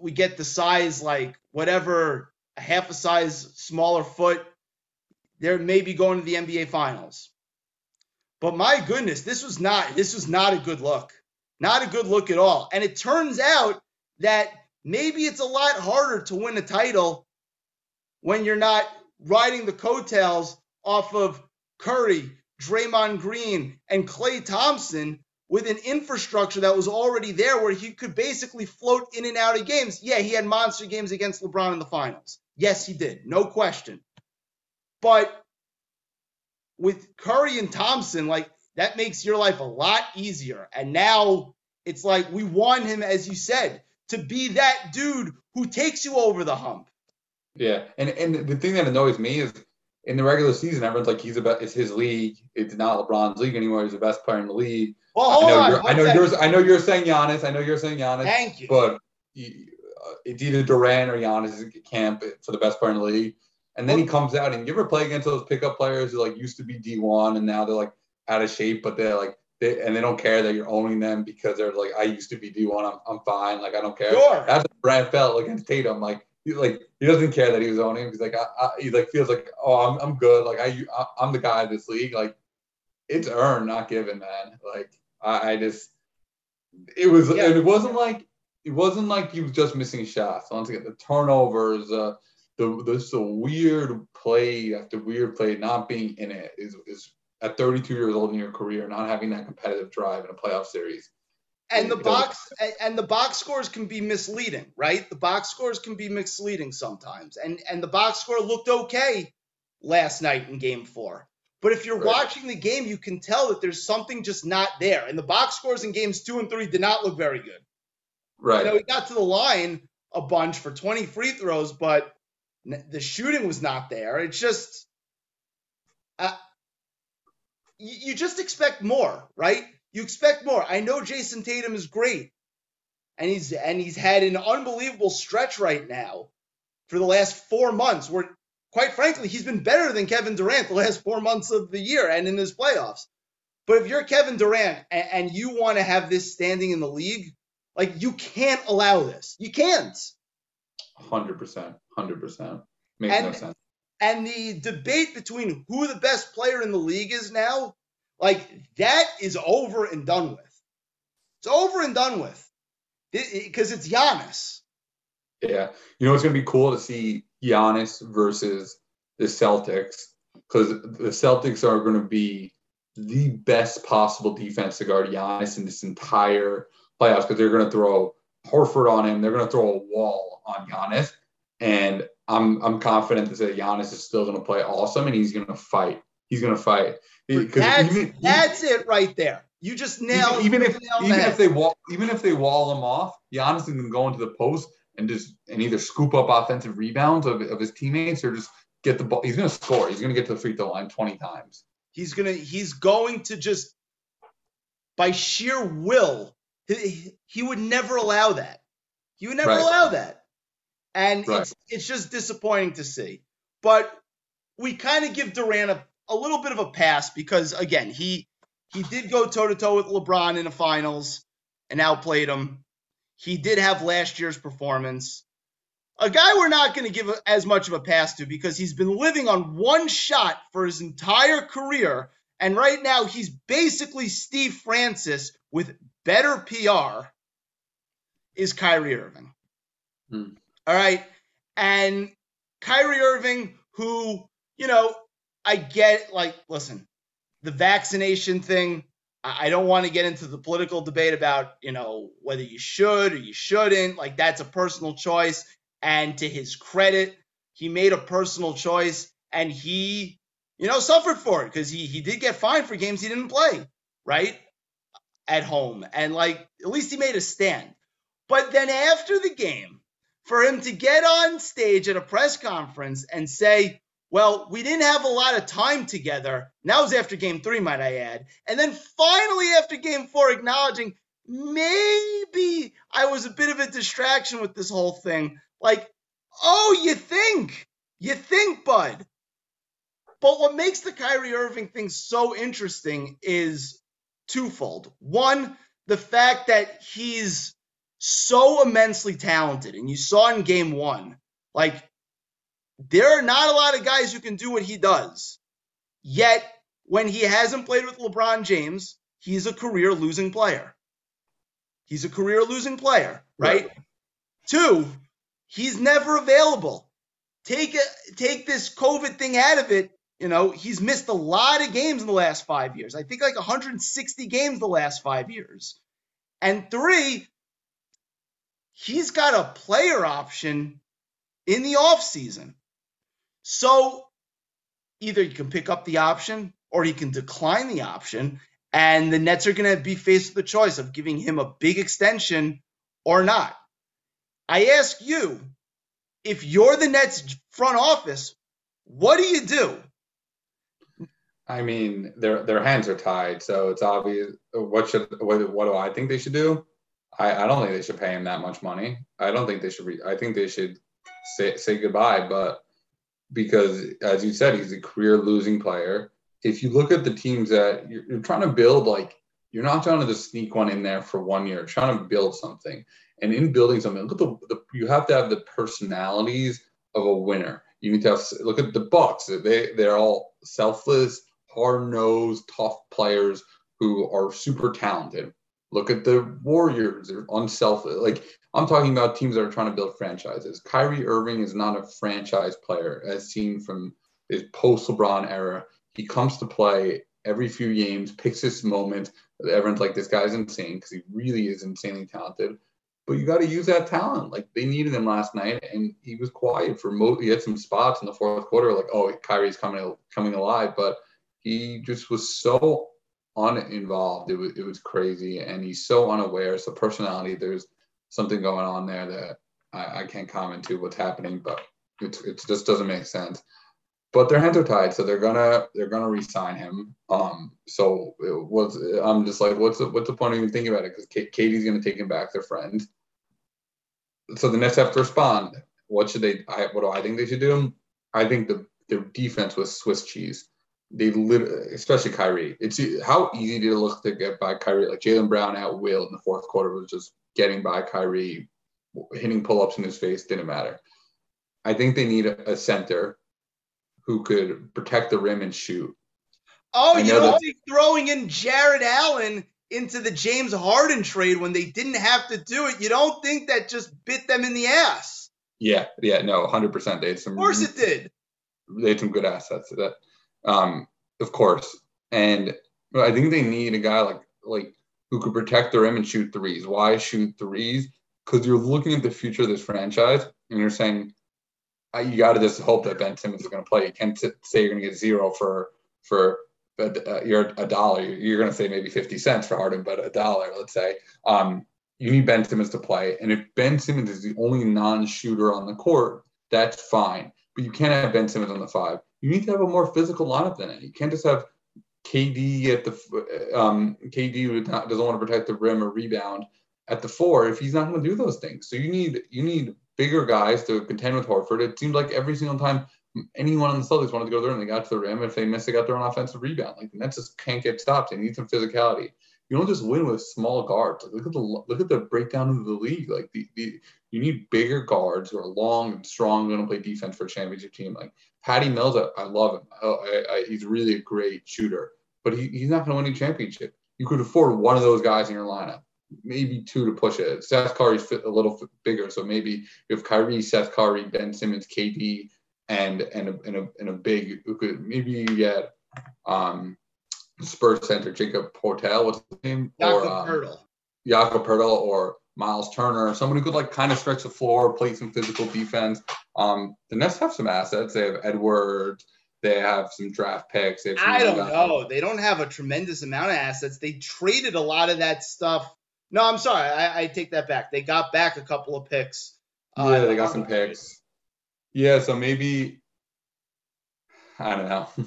We get the size, like whatever, a half a size smaller foot. They're maybe going to the NBA Finals. But my goodness, this was not this was not a good look. Not a good look at all. And it turns out that maybe it's a lot harder to win a title when you're not riding the coattails off of Curry, Draymond Green, and Klay Thompson with an infrastructure that was already there where he could basically float in and out of games. Yeah, he had monster games against LeBron in the finals. Yes, he did. No question. But with Curry and Thompson, like that makes your life a lot easier. And now it's like we want him, as you said, to be that dude who takes you over the hump. Yeah, and and the thing that annoys me is in the regular season, everyone's like he's about it's his league. It's not LeBron's league anymore. He's the best player in the league. Well, hold I know on. You're, I know you're. I know you're saying Giannis. I know you're saying Giannis. Thank you. But uh, it's either Durant or Giannis is camp for the best player in the league. And then he comes out and you ever play against those pickup players who like used to be D1 and now they're like out of shape, but they're like they, and they don't care that you're owning them because they're like, I used to be D1. I'm, I'm fine. Like, I don't care. Sure. That's what Brad felt against Tatum. Like, he, like he doesn't care that he was owning him. He's like, I, I, he like feels like, oh, I'm, I'm good. Like, I, I, am the guy in this league. Like, it's earned, not given, man. Like, I, I just, it was, yeah. and it wasn't like, it wasn't like he was just missing shots. Once again, the turnovers, uh, the this the weird play after weird play, not being in it is is at 32 years old in your career, not having that competitive drive in a playoff series. And the box and the box scores can be misleading, right? The box scores can be misleading sometimes. And and the box score looked okay last night in game 4. But if you're right. watching the game, you can tell that there's something just not there. And the box scores in games 2 and 3 did not look very good. Right. You know, he got to the line a bunch for 20 free throws, but the shooting was not there. It's just uh, you, just expect more, right? You expect more. I know Jayson Tatum is great, and he's and he's had an unbelievable stretch right now for the last four months. Where, quite frankly, he's been better than Kevin Durant the last four months of the year and in his playoffs. But if you're Kevin Durant and, and you want to have this standing in the league, like you can't allow this. You can't. Hundred percent. Hundred percent. Makes and, no sense. And the debate between who the best player in the league is now, like that is over and done with. It's over and done with. Because it, it's Giannis. Yeah, you know it's gonna be cool to see Giannis versus the Celtics? Because the Celtics are gonna be the best possible defense to guard Giannis in this entire playoffs because they're gonna throw Horford on him, they're gonna throw a wall on Giannis, and I'm I'm confident that Giannis is still going to play awesome and he's going to fight. He's going to fight. That's, even, that's it right there. You just nailed. Even, even if even if they wall even if they wall him off, Giannis is going to go into the post and just and either scoop up offensive rebounds of, of his teammates or just get the ball. He's going to score. He's going to get to the free throw line 20 times. He's gonna he's going to just by sheer will. He, he would never allow that. He would never right. allow that and right. it's it's just disappointing to see. But we kind of give Durant a, a little bit of a pass because again, he he did go toe to toe with LeBron in the finals and outplayed him. He did have last year's performance. A guy we're not going to give as much of a pass to because he's been living on one shot for his entire career. And right now, he's basically Steve Francis with better PR, is Kyrie Irving. Hmm. All right. And Kyrie Irving, who, you know, I get like, listen, the vaccination thing, I don't want to get into the political debate about, you know, whether you should or you shouldn't. Like, that's a personal choice. And to his credit, he made a personal choice and he, you know, suffered for it because he, he did get fined for games he didn't play, right? At home. And, like, at least he made a stand. But then after the game, for him to get on stage at a press conference and say, well, we didn't have a lot of time together. That was after game three, might I add. And then finally, after game four, acknowledging maybe I was a bit of a distraction with this whole thing. Like, oh, you think? You think, bud. But what makes the Kyrie Irving thing so interesting is twofold. One, the fact that he's so immensely talented. And you saw in game one, like, there are not a lot of guys who can do what he does. Yet, when he hasn't played with LeBron James, he's a career losing player. He's a career losing player, right? right? Two, he's never available. Take a, take this COVID thing out of it. You know, he's missed a lot of games in the last five years. I think like 160 games the last five years. And three, he's got a player option in the offseason. So either you can pick up the option or he can decline the option. And the Nets are going to be faced with the choice of giving him a big extension or not. I ask you, if you're the Nets front office, what do you do? I mean, their their hands are tied, so it's obvious. What should what, what do I think they should do? I, I don't think they should pay him that much money. I don't think they should. Re, I think they should say say goodbye. But because, as you said, he's a career losing player. If you look at the teams that you're, you're trying to build, like you're not trying to just sneak one in there for one year. Trying to build something, and in building something, look at the, the you have to have the personalities of a winner. You need to have look at the Bucks. They they're all selfless, hard nosed, tough players who are super talented Look at the Warriors. They're unselfish. Like I'm talking about teams that are trying to build franchises. Kyrie Irving is not a franchise player, as seen from his post LeBron era. He comes to play every few games, picks his moment. Everyone's like, this guy's insane because he really is insanely talented. But you got to use that talent. Like they needed him last night, and he was quiet for most. He had some spots in the fourth quarter, like, oh, Kyrie's coming coming alive, but he just was so uninvolved. It was it was crazy, and he's so unaware. So personality, there's something going on there that I, I can't comment to what's happening, but it it just doesn't make sense. But their hands are tied, so they're gonna they're gonna resign him. Um, so it was I'm just like, what's the, what's the point of even thinking about it? Because KD's gonna take him back. their friend. So the Nets have to respond. What should they? I, what do I think they should do? I think the their defense was Swiss cheese they literally, especially Kyrie. It's how easy did it look to get by Kyrie? Like Jaylen Brown at will in the fourth quarter was just getting by Kyrie, hitting pull ups in his face didn't matter. I think they need a, a center who could protect the rim and shoot. Oh, you don't think throwing in Jarrett Allen into the James Harden trade when they didn't have to do it, you don't think that just bit them in the ass? Yeah, yeah, no, hundred percent. They had some. Of course, it did. They had some good assets. That um, of course. And I think they need a guy like like who could protect the rim and shoot threes. Why shoot threes? Because you're looking at the future of this franchise and you're saying you got to just hope that Ben Simmons is going to play. You can't say you're going to get zero for for uh, you're a dollar. You're going to say maybe 50 cents for Harden, but a dollar, let's say. Um, you need Ben Simmons to play. And if Ben Simmons is the only non shooter on the court, that's fine. But you can't have Ben Simmons on the five you need to have a more physical lineup than it. You can't just have KD at the um, KD doesn't want to protect the rim or rebound at the four if he's not going to do those things. So you need you need bigger guys to contend with Horford. It seemed like every single time anyone on the Celtics wanted to go there and they got to the rim, if they missed, they got their own offensive rebound. Like the Nets just can't get stopped. They need some physicality. You don't just win with small guards. Like, look at the look at the breakdown of the league. Like the, the you need bigger guards who are long and strong, going to play defense for a championship team. Like Patty Mills, I, I love him. I, I, he's really a great shooter, but he, he's not going to win a championship. You could afford one of those guys in your lineup, maybe two to push it. Seth Curry's fit a little bigger, so maybe you have Kyrie, Seth Curry, Ben Simmons, KD, and and a, and a, and a big maybe you get um, Spurs center Jakob Poeltl, what's his name? Jakob or, um. Jakob Poeltl or Miles Turner, someone who could like kind of stretch the floor, play some physical defense. Um, the Nets have some assets. They have Edwards. They have some draft picks. I don't guys. know. They don't have a tremendous amount of assets. They traded a lot of that stuff. No, I'm sorry. I, I take that back. They got back a couple of picks. uh, Yeah, they got some picks. Yeah, so maybe I don't know.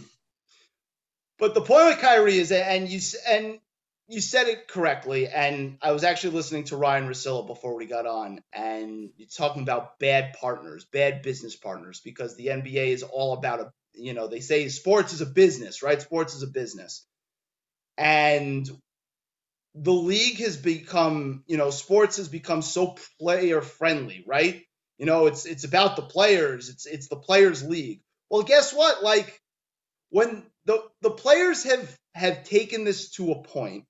But the point with Kyrie is, and you and you said it correctly. And I was actually listening to Ryan Russillo before we got on, and you're talking about bad partners, bad business partners, because the NBA is all about a, you know, they say sports is a business, right? Sports is a business, and the league has become, you know, sports has become so player friendly, right? You know, it's it's about the players. It's it's the players' league. Well, guess what? Like when the the players have have taken this to a point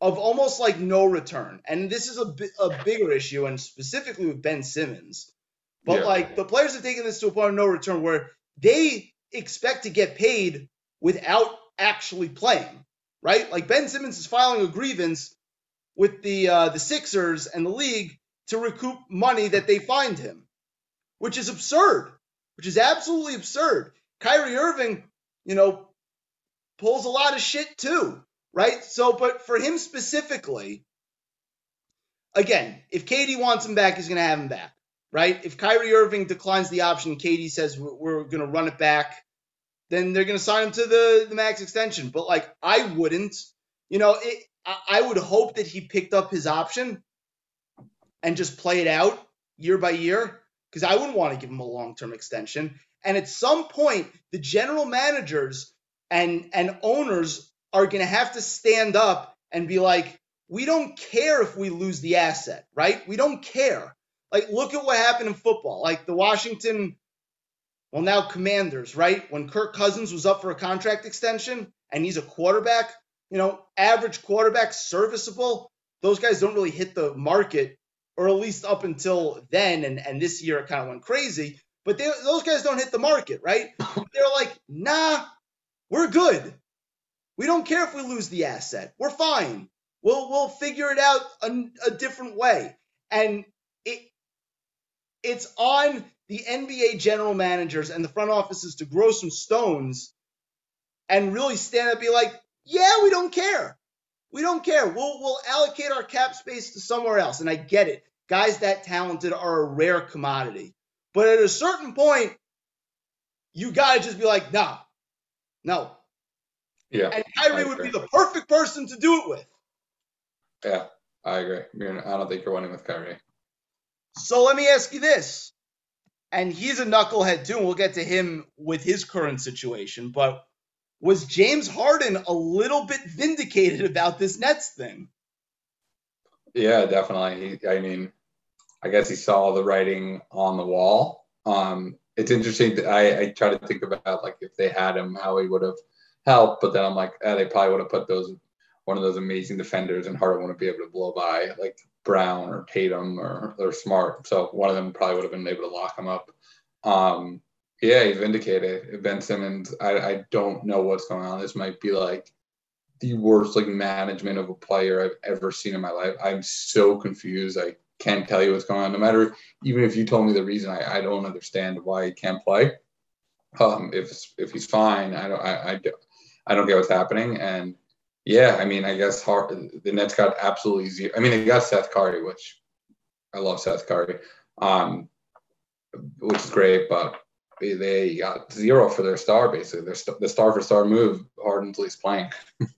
of almost like no return, and this is a bi- a bigger issue, and specifically with Ben Simmons. But Yeah. like the players have taken this to a point of no return where they expect to get paid without actually playing, right? Like Ben Simmons is filing a grievance with the uh, the Sixers and the league to recoup money that they fined him, which is absurd, which is absolutely absurd. Kyrie Irving, you know, pulls a lot of shit too, right? So, but for him specifically, again, if KD wants him back, he's going to have him back, right? If Kyrie Irving declines the option, KD says we're, we're going to run it back, then they're going to sign him to the, the max extension. But like, I wouldn't, you know, it, I, I would hope that he picked up his option and just play it out year by year because I wouldn't want to give him a long term extension. And at some point, the general managers and and owners are going to have to stand up and be like, we don't care if we lose the asset, right? We don't care. Like, look at what happened in football. Like the Washington, well, now Commanders, right? When Kirk Cousins was up for a contract extension and he's a quarterback, you know, average quarterback, serviceable. Those guys don't really hit the market, or at least up until then. And, and this year it kind of went crazy. But they, those guys don't hit the market, right? They're like, nah, we're good. We don't care if we lose the asset. We're fine. We'll we'll figure it out a, a different way. And it it's on the NBA general managers and the front offices to grow some stones and really stand up and be like, yeah, we don't care. We don't care. We'll we'll allocate our cap space to somewhere else. And I get it. Guys that talented are a rare commodity. But at a certain point, you gotta just be like, nah, no. Yeah, And Kyrie would be the perfect person to do it with. yeah, I agree. I don't think you're winning with Kyrie. So let me ask you this. And he's a knucklehead too, and we'll get to him with his current situation. But was James Harden a little bit vindicated about this Nets thing? Yeah, definitely. He, I mean, I guess he saw the writing on the wall. Um, it's interesting. That I, I try to think about like if they had him, how he would have helped. But then I'm like, eh, they probably would have put those one of those amazing defenders, and Harden wouldn't be able to blow by like Brown or Tatum or or Smart. So one of them probably would have been able to lock him up. Um, yeah, he's vindicated. Ben Simmons, I, I don't know what's going on. This might be like the worst like management of a player I've ever seen in my life. I'm so confused. I can't tell you what's going on. No matter even if you told me the reason, I, I don't understand why he can't play. Um, if if he's fine, I don't I, I, I don't get what's happening. And yeah, I mean, I guess Har the Nets got absolutely zero. I mean, they got Seth Curry, which I love Seth Curry, um, which is great, but they, got zero for their star basically. Their st- the star for star move. Harden's least playing.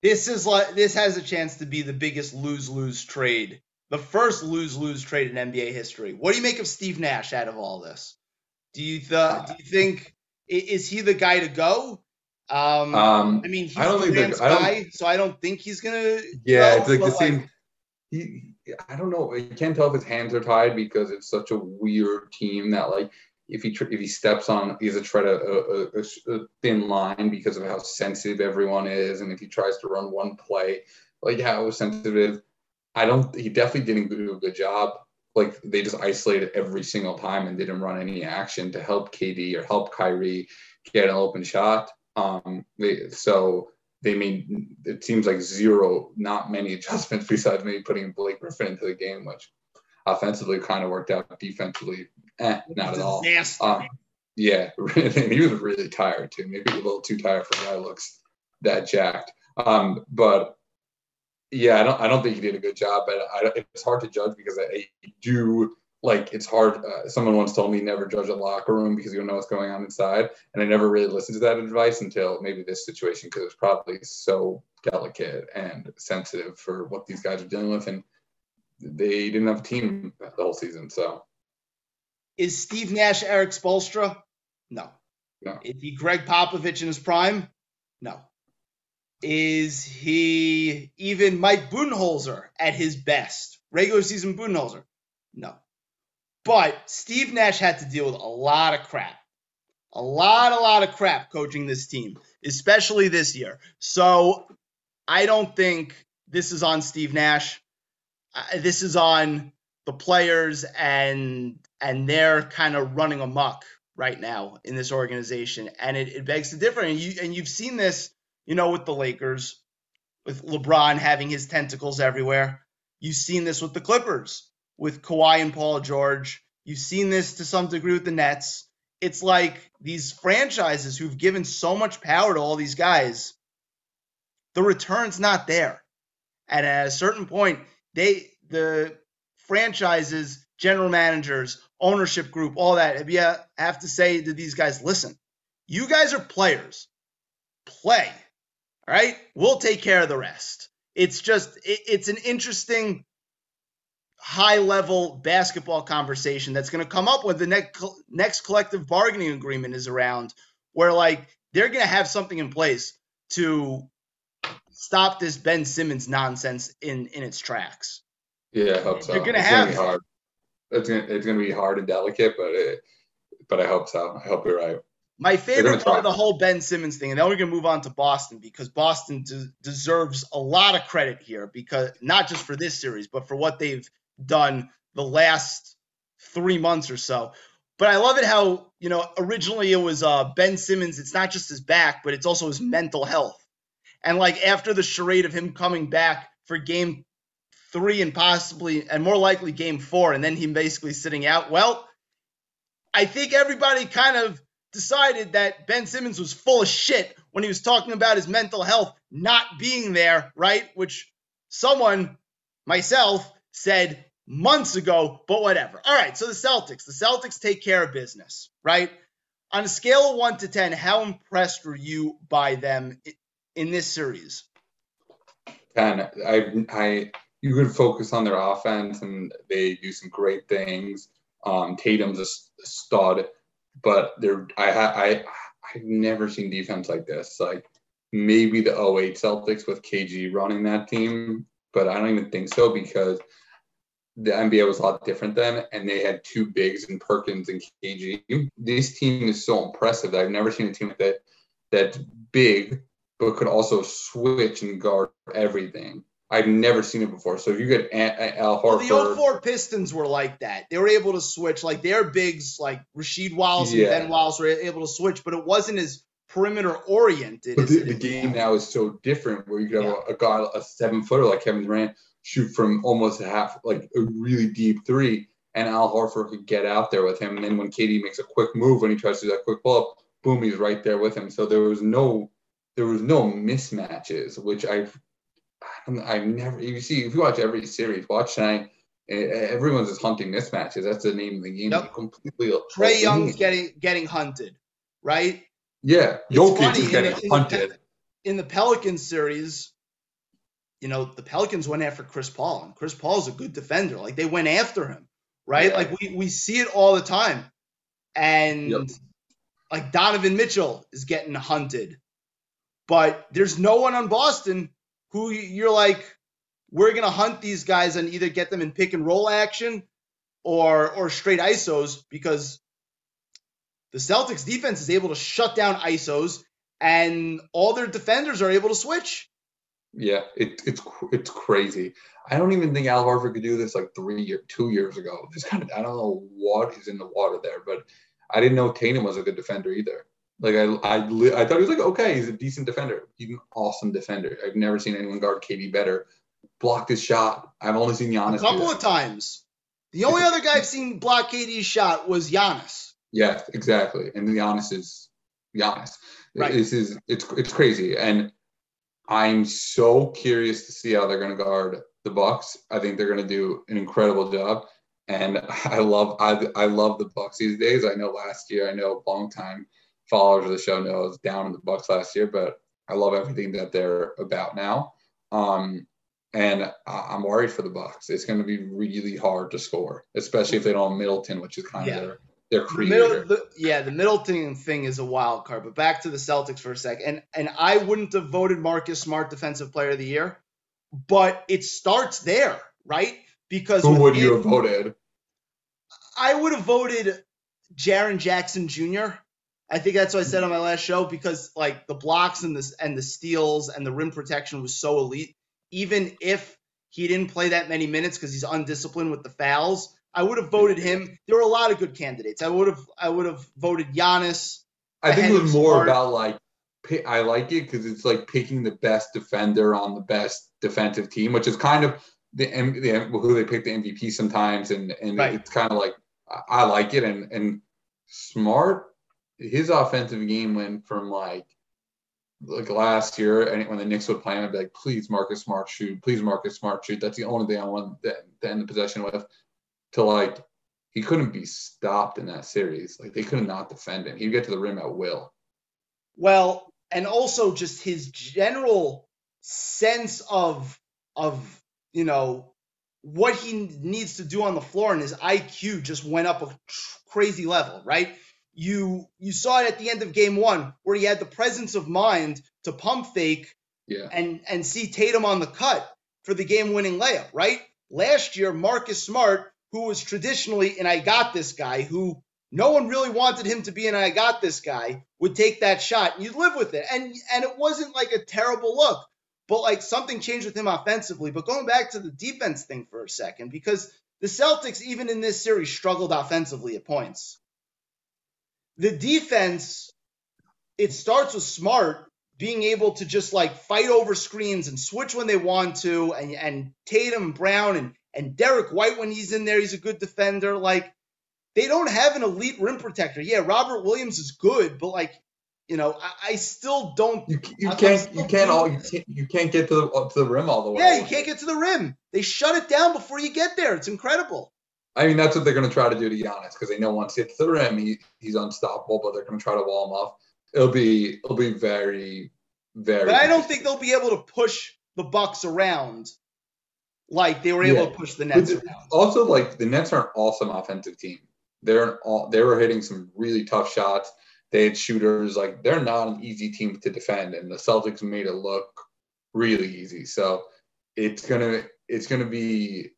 This is like this has a chance to be the biggest lose-lose trade, the first lose-lose trade in NBA history. What do you make of Steve Nash out of all this? Do you th- do you think is he the guy to go? Um, Um, I mean, he's I don't think that- I don't- guy, so I don't think he's gonna. Yeah, go, it's like the but, same. He, I don't know. You can't tell if his hands are tied because it's such a weird team that like if he if he steps on, he's to tread a, a, a, a thin line because of how sensitive everyone is, and if he tries to run one play, like how sensitive. I don't. He definitely didn't do a good job. Like they just isolated every single time and didn't run any action to help KD or help Kyrie get an open shot. Um, they, so they made it seems like zero, not many adjustments besides maybe putting Blake Griffin into the game, which offensively kind of worked out. Defensively, eh, not at all. Um, yeah, and he was really tired too. Maybe a little too tired for a guy looks that jacked. Um, but yeah, I don't I don't think he did a good job. But I, it's hard to judge because I, I do like it's hard. Uh, someone once told me never judge a locker room because you don't know what's going on inside, and I never really listened to that advice until maybe this situation because it's probably so delicate and sensitive for what these guys are dealing with, and they didn't have a team the whole season. So, is Steve Nash Erik Spoelstra? No. No. Is he Gregg Popovich in his prime? No. Is he even Mike Budenholzer at his best? Regular season Budenholzer? No. But Steve Nash had to deal with a lot of crap. A lot, a lot of crap coaching this team, especially this year. So I don't think this is on Steve Nash. This is on the players and and they're kind of running amok right now in this organization, and it, it begs to differ. And you and you've seen this, you know, with the Lakers, with LeBron having his tentacles everywhere. You've seen this with the Clippers with Kawhi and Paul George. You've seen this to some degree with the Nets. It's like these franchises who've given so much power to all these guys, the return's not there. And at a certain point, they the franchises, general managers, ownership group, all that, have to say to these guys, listen, you guys are players. Play. Right? We'll take care of the rest. It's just it, it's an interesting high level basketball conversation that's going to come up when the next next collective bargaining agreement is around where like they're going to have something in place to stop this Ben Simmons nonsense in in its tracks. Yeah, I hope so. You're going to have gonna hard. It's going to, it's to be hard and delicate, but it, but I hope so. I hope you're right. My favorite part of the whole Ben Simmons thing, and then we're going to move on to Boston because Boston de- deserves a lot of credit here because not just for this series, but for what they've done the last three months or so. But I love it how, you know, originally it was uh, Ben Simmons. It's not just his back, but it's also his mental health. And like after the charade of him coming back for game three and possibly, and more likely game four, and then him basically sitting out, well, I think everybody kind of decided that Ben Simmons was full of shit when he was talking about his mental health not being there, right? Which someone, myself, said months ago, but whatever. All right, so the Celtics. The Celtics take care of business, right? On a scale of 1 to 10, how impressed were you by them in this series? 10. I I you could focus on their offense and they do some great things. Um, Tatum's a stud, but they're I I I've never seen defense like this. Like maybe the 08 Celtics with KG running that team, but I don't even think so because the NBA was a lot different then, and they had two bigs in Perkins and KG. This team is so impressive that I've never seen a team that that's big but could also switch and guard everything. I've never seen it before. So if you get Al Horford, well, the 04 Pistons were like that. They were able to switch, like their bigs, like Rasheed Wallace yeah. and Ben Wallace, were able to switch, but it wasn't as perimeter oriented. But the, the game now is so different, where you can have yeah. a, a guy, a seven footer like Kevin Durant, shoot from almost a half, like a really deep three, and Al Horford could get out there with him. And then when KD makes a quick move, when he tries to do that quick pull up, boom, he's right there with him. So there was no, there was no mismatches, which I've, I've never. You see, if you watch every series, watch tonight. Everyone's just hunting mismatches. That's the name of the game. Yep. Completely. Trae Young's getting getting hunted, right? Yeah, Jokic is getting in hunted. In the, in the Pelicans series, you know, the Pelicans went after Chris Paul, and Chris Paul's a good defender. Like they went after him, right? Yeah. Like we we see it all the time. And yep. like Donovan Mitchell is getting hunted. But there's no one on Boston who you're like, we're gonna hunt these guys and either get them in pick and roll action or or straight ISOs because the Celtics defense is able to shut down ISOs and all their defenders are able to switch. Yeah, it, it's it's crazy. I don't even think Al Horford could do this like three year, two years ago. This kind of I don't know what is in the water there, but I didn't know Tatum was a good defender either. Like I, I, I thought he was like okay, he's a decent defender. He's an awesome defender. I've never seen anyone guard KD better. Blocked his shot. I've only seen Giannis. A couple of times. The only other guy I've seen block KD's shot was Giannis. Yeah, exactly. And Giannis is Giannis. Right. This is it's it's crazy, and I'm so curious to see how they're going to guard the Bucks. I think they're going to do an incredible job, and I love I I love the Bucks these days. I know last year, I know a long time followers of the show know I was down in the Bucks last year, but I love everything that they're about now. Um, and I'm worried for the Bucks. It's going to be really hard to score, especially if they don't have Middleton, which is kind Yeah. of their their creator. middle, the, yeah, the Middleton thing is a wild card. But back to the Celtics for a sec, and and I wouldn't have voted Marcus Smart Defensive Player of the Year, but it starts there, right? Because Who would you have voted? I would have voted Jaren Jackson Jr. I think that's what I said on my last show because like the blocks and the and the steals and the rim protection was so elite. Even if he didn't play that many minutes because he's undisciplined with the fouls, I would have voted him. There were a lot of good candidates. I would have I would have voted Giannis. I think it was more Smart. about like I like it because it's like picking the best defender on the best defensive team, which is kind of the, the who they pick the MVP sometimes, and and Right. it's kind of like I like it, and and smart his offensive game went from like like last year, and when the Knicks would play him, I'd be like, please Marcus Smart shoot, please Marcus Smart shoot. That's the only thing I want to, to end the possession with. To like, he couldn't be stopped in that series. Like they could not defend him. He'd get to the rim at will. Well, and also just his general sense of of you know what he needs to do on the floor and his IQ just went up a crazy level, right? You you saw it at the end of game 1 where he had the presence of mind to pump fake Yeah. and and see Tatum on the cut for the game-winning layup, right? Last year, Marcus Smart, who was traditionally an I got this guy, who no one really wanted him to be an I got this guy, would take that shot and you'd live with it. And and it wasn't like a terrible look, but like something changed with him offensively. But going back to the defense thing for a second, because the Celtics, even in this series, struggled offensively at points. The defense, it starts with Smart being able to just like fight over screens and switch when they want to, and and Tatum, Brown, and and Derrick White when he's in there, he's a good defender. Like they don't have an elite rim protector. Yeah, Robert Williams is good, but like you know, I, I still don't. You, you can't you can't all you can't, you can't get to the to the rim all the way. Yeah, you can't get to the rim. They shut it down before you get there. It's incredible. I mean, that's what they're going to try to do to Giannis because they know once he hits the rim, he, he's unstoppable. But they're going to try to wall him off. It'll be it'll be very very. But I don't think they'll be able to push the Bucks around like they were able Yeah. to push the Nets But around. Also, like the Nets are an awesome offensive team. They're an all they were hitting some really tough shots. They had shooters. Like they're not an easy team to defend, and the Celtics made it look really easy. So it's gonna it's gonna be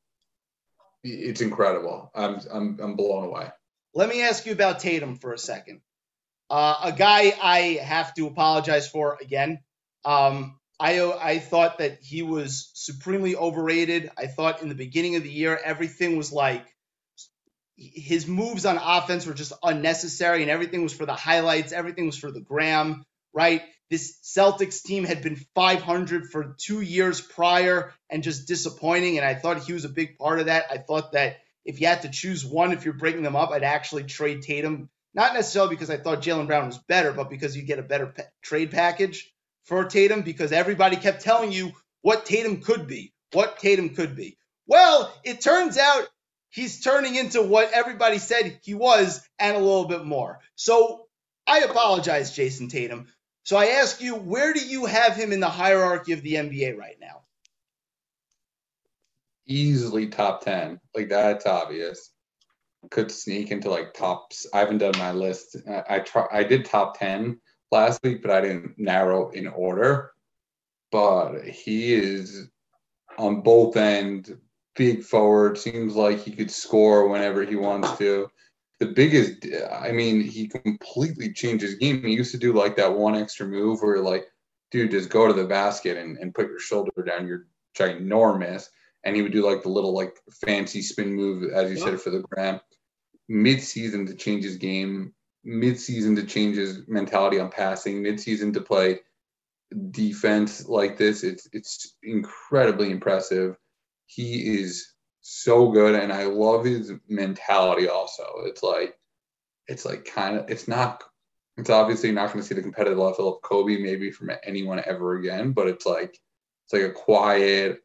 it's incredible. I'm I'm I'm blown away. Let me ask you about Tatum for a second. Uh, a guy I have to apologize for again. Um, I I thought that he was supremely overrated. I thought in the beginning of the year everything was like his moves on offense were just unnecessary, and everything was for the highlights. Everything was for the gram, right? This Celtics team had been 500 for two years prior and just disappointing. And I thought he was a big part of that. I thought that if you had to choose one, if you're breaking them up, I'd actually trade Tatum. Not necessarily because I thought Jaylen Brown was better, but because you get a better pa- trade package for Tatum because everybody kept telling you what Tatum could be, what Tatum could be. Well, it turns out he's turning into what everybody said he was and a little bit more. So I apologize, Jayson Tatum. So I ask you, where do you have him in the hierarchy of the NBA right now? Easily top ten. Like that's obvious. Could sneak into like tops. I haven't done my list. I, I try. I did top ten last week, but I didn't narrow in order. But he is on both end, big forward. Seems like he could score whenever he wants to. The biggest, I mean, he completely changed his game. He used to do like that one extra move where like, dude, just go to the basket and, and put your shoulder down. You're ginormous. And he would do like the little like fancy spin move, as you Yeah. said, for the gram. Mid season to change his game mid-season to change his mentality on passing, mid-season to play defense like this. It's it's incredibly impressive. He is so good, and I love his mentality. Also, it's like it's like kind of it's not. It's obviously not going to see the competitive level of Kobe maybe from anyone ever again, but it's like it's like a quiet,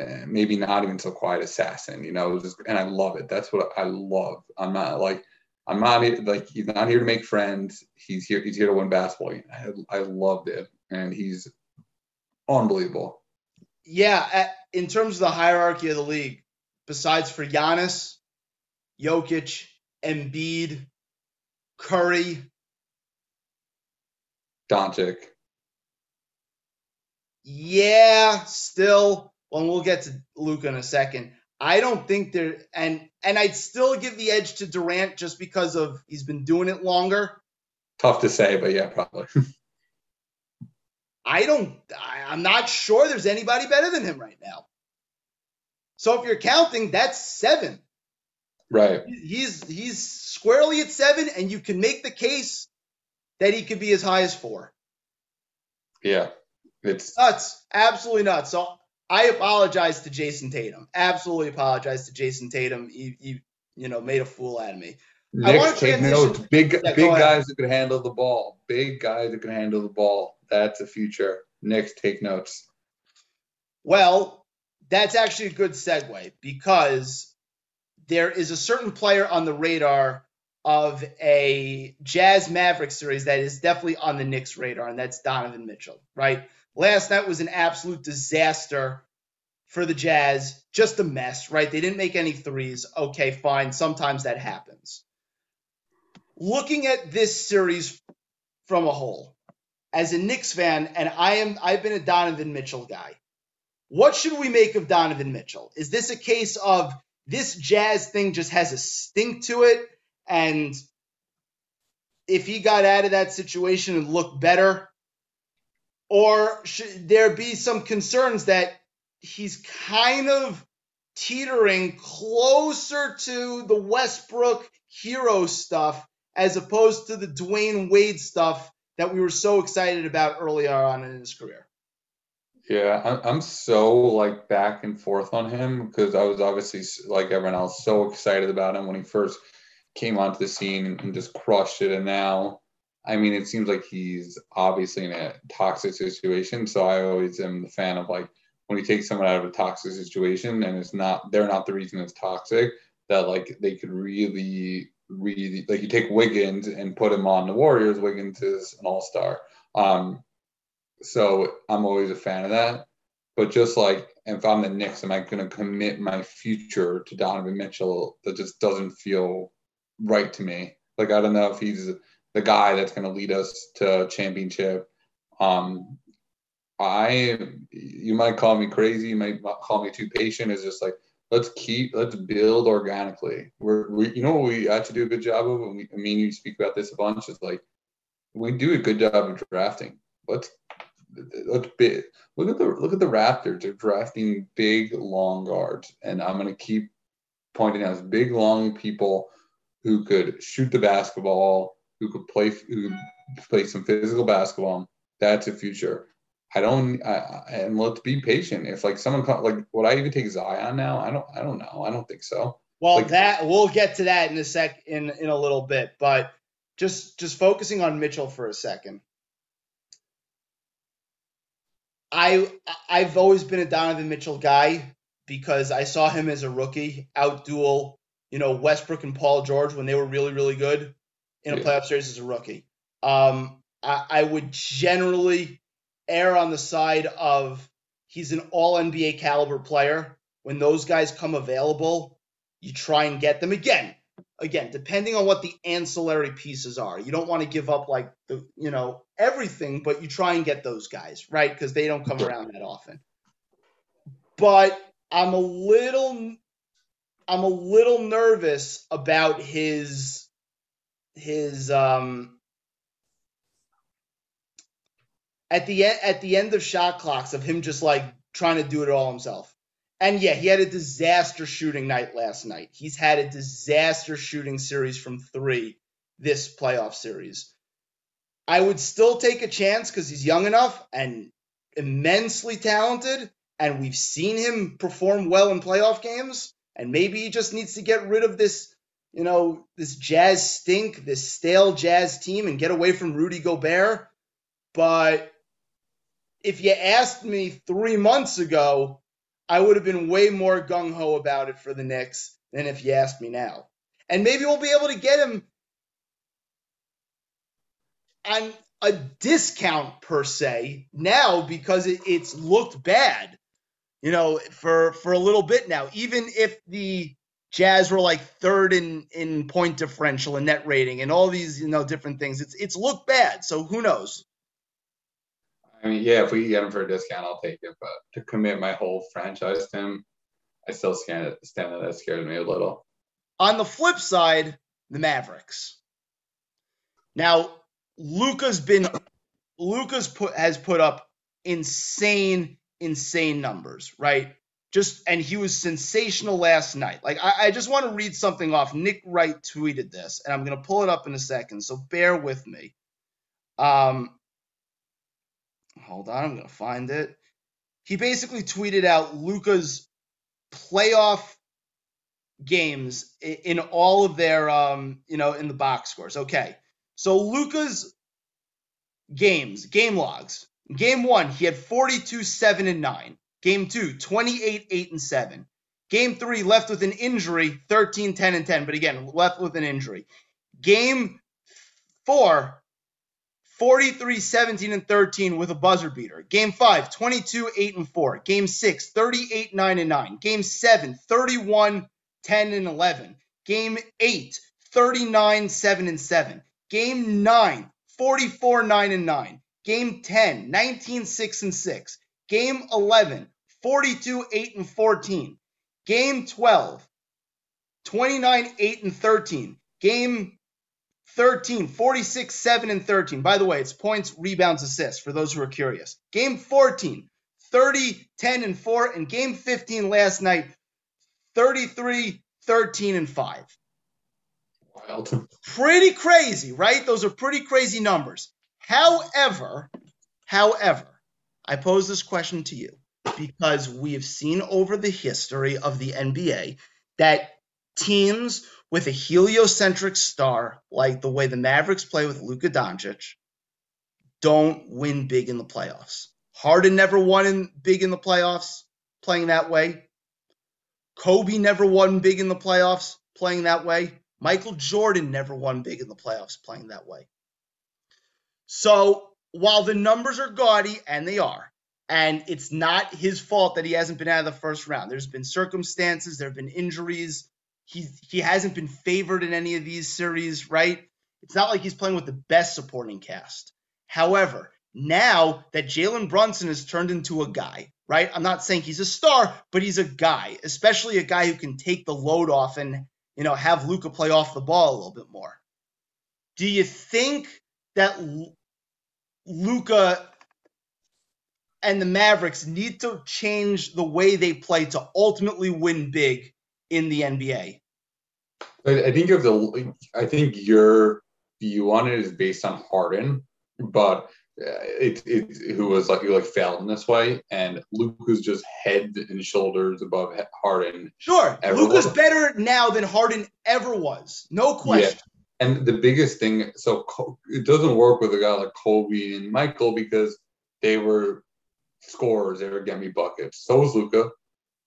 uh, maybe not even so quiet assassin, you know. Just, and I love it. That's what I love. I'm not like I'm not like he's not here to make friends. He's here. He's here to win basketball. I, I loved it, and he's unbelievable. Yeah, in terms of the hierarchy of the league, besides for Giannis, Jokic, Embiid, Curry, Doncic. Yeah, still. Well, we'll get to Luka in a second. I don't think there and and I'd still give the edge to Durant just because of he's been doing it longer. Tough to say, but yeah, probably. I don't I, I'm not sure there's anybody better than him right now. So if you're counting, that's seven. Right. He's he's squarely at seven, and you can make the case that he could be as high as four. Yeah. It's nuts. Absolutely nuts. So I apologize to Jayson Tatum. Absolutely apologize to Jayson Tatum. He, he you know, made a fool out of me. Knicks take notes. Big, yeah, big guys that can handle the ball. Big guys that can handle the ball. That's the future. Knicks take notes. Well, that's actually a good segue because there is a certain player on the radar of a Jazz Maverick series that is definitely on the Knicks radar, and that's Donovan Mitchell, right? Last night was an absolute disaster for the Jazz. Just a mess, right? They didn't make any threes. Okay, fine. Sometimes that happens. Looking at this series from a whole, as a Knicks fan, and I am I've been a Donovan Mitchell guy. What should we make of Donovan Mitchell? Is this a case of this Jazz thing just has a stink to it? And if he got out of that situation and looked better, or should there be some concerns that he's kind of teetering closer to the Westbrook hero stuff as opposed to the Dwyane Wade stuff that we were so excited about earlier on in his career? Yeah, I'm so like back and forth on him because I was obviously like everyone else so excited about him when he first came onto the scene and just crushed it, and now I mean, it seems like he's obviously in a toxic situation. So I always am the fan of like when you take someone out of a toxic situation and it's not they're not the reason it's toxic, that like they could really, really like you take Wiggins and put him on the Warriors. Wiggins is an all star. Um, so I'm always a fan of that. But just like if I'm the Knicks, am I going to commit my future to Donovan Mitchell? That just doesn't feel right to me. Like I don't know if he's the guy that's going to lead us to championship. Um, I, you might call me crazy, you might call me too patient. Is just like let's keep, let's build organically. We're, we, you know, what we actually do a good job of. And we, I mean, you speak about this a bunch. Is like we do a good job of drafting. Let's let's be, look at the look at the Raptors. They're drafting big, long guards, and I'm going to keep pointing out big, long people who could shoot the basketball who could play who could play some physical basketball. That's a future. I don't. I, and let's be patient. If like someone like, would I even take Zion now? I don't. I don't know. I don't think so. Well, like, that we'll get to that in a sec in in a little bit, but just just focusing on Mitchell for a second. I I've always been a Donovan Mitchell guy because I saw him as a rookie outduel, you know, Westbrook and Paul George when they were really really good in a yeah. playoff series as a rookie. Um, I, I would generally err on the side of he's an all NBA caliber player. When those guys come available, you try and get them again. Again, depending on what the ancillary pieces are, you don't want to give up like the you know everything, but you try and get those guys right because they don't come around that often. But I'm a little, I'm a little nervous about his his um at the end at the end of shot clocks of him just like trying to do it all himself. And yeah, he had a disaster shooting night last night. He's had a disaster shooting series from three this playoff series. I would still take a chance because he's young enough and immensely talented, and we've seen him perform well in playoff games. And maybe he just needs to get rid of this, you know, this Jazz stink, this stale Jazz team, and get away from Rudy Gobert. But if you asked me three months ago, I would have been way more gung ho about it for the Knicks than if you asked me now. And maybe we'll be able to get him on a discount per se now because it, it's looked bad, you know, for for a little bit now. Even if the Jazz were like third in in point differential and net rating and all these you know different things, it's it's looked bad. So who knows? I mean, yeah, if we get him for a discount, I'll take it. But to commit my whole franchise to him, I still stand stand that scares me a little. On the flip side, the Mavericks. Now, Luka's been Luka's put has put up insane, insane numbers, right? Just and he was sensational last night. Like I, I just want to read something off. Nick Wright tweeted this, and I'm gonna pull it up in a second, so bear with me. Um hold on, I'm gonna find it. He basically tweeted out Luka's playoff games in all of their um, you know, in the box scores. Okay. So Luka's games, game logs. Game one, he had 42, 7, and 9. Game two, 28, 8, and 7. Game three, left with an injury, 13, 10, and 10. But again, left with an injury. Game four, 43, 17, and 13 with a buzzer beater. Game five, 22, 8, and 4. Game six, 38, 9, and 9. Game seven, 31, 10, and 11. Game eight, 39, 7, and 7. Game 9, 44 9 and 9. Game 10, 19 6 and 6. Game 11, 42 8 and 14. Game 12, 29 8 and 13. Game 13, 46 7 and 13. By the way, it's points, rebounds, assists for those who are curious. Game 14, 30 10 and 4. And game 15 last night, 33 13 and 5. Wild. Pretty crazy, right? Those are pretty crazy numbers. However, however, I pose this question to you because we have seen over the history of the NBA that teams with a heliocentric star, like the way the Mavericks play with Luka Doncic, don't win big in the playoffs. Harden never won in big in the playoffs playing that way. Kobe never won big in the playoffs playing that way. Michael Jordan never won big in the playoffs playing that way. So while the numbers are gaudy, and they are, and it's not his fault that he hasn't been out of the first round. There's been circumstances, there have been injuries. He he hasn't been favored in any of these series, right? It's not like he's playing with the best supporting cast. However, now that Jalen Brunson has turned into a guy, right? I'm not saying he's a star, but he's a guy, especially a guy who can take the load off and you know, have Luka play off the ball a little bit more. Do you think that Luka and the Mavericks need to change the way they play to ultimately win big in the NBA? I think of the. I think your view on it is based on Harden, but uh, it, it who was like like failed in this way, and Luka's just head and shoulders above Harden. Sure, Luka's better now than Harden ever was, no question. Yeah. And the biggest thing, so it doesn't work with a guy like Kobe and Michael because they were scorers, they were getting me buckets. So was Luka,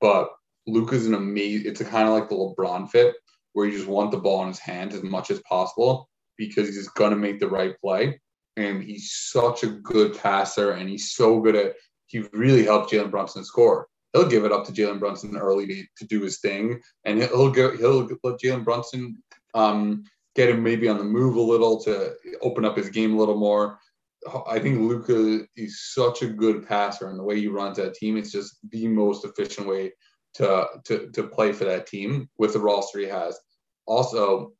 but Luka's an amazing. It's kind of like the LeBron fit where you just want the ball in his hands as much as possible because he's gonna make the right play and he's such a good passer, and he's so good at. He really helped Jalen Brunson score. He'll give it up to Jalen Brunson early to, to do his thing, and he'll go. He'll let Jalen Brunson um, get him maybe on the move a little to open up his game a little more. I think Luka is such a good passer, and the way he runs that team, it's just the most efficient way to to to play for that team with the roster he has. Also,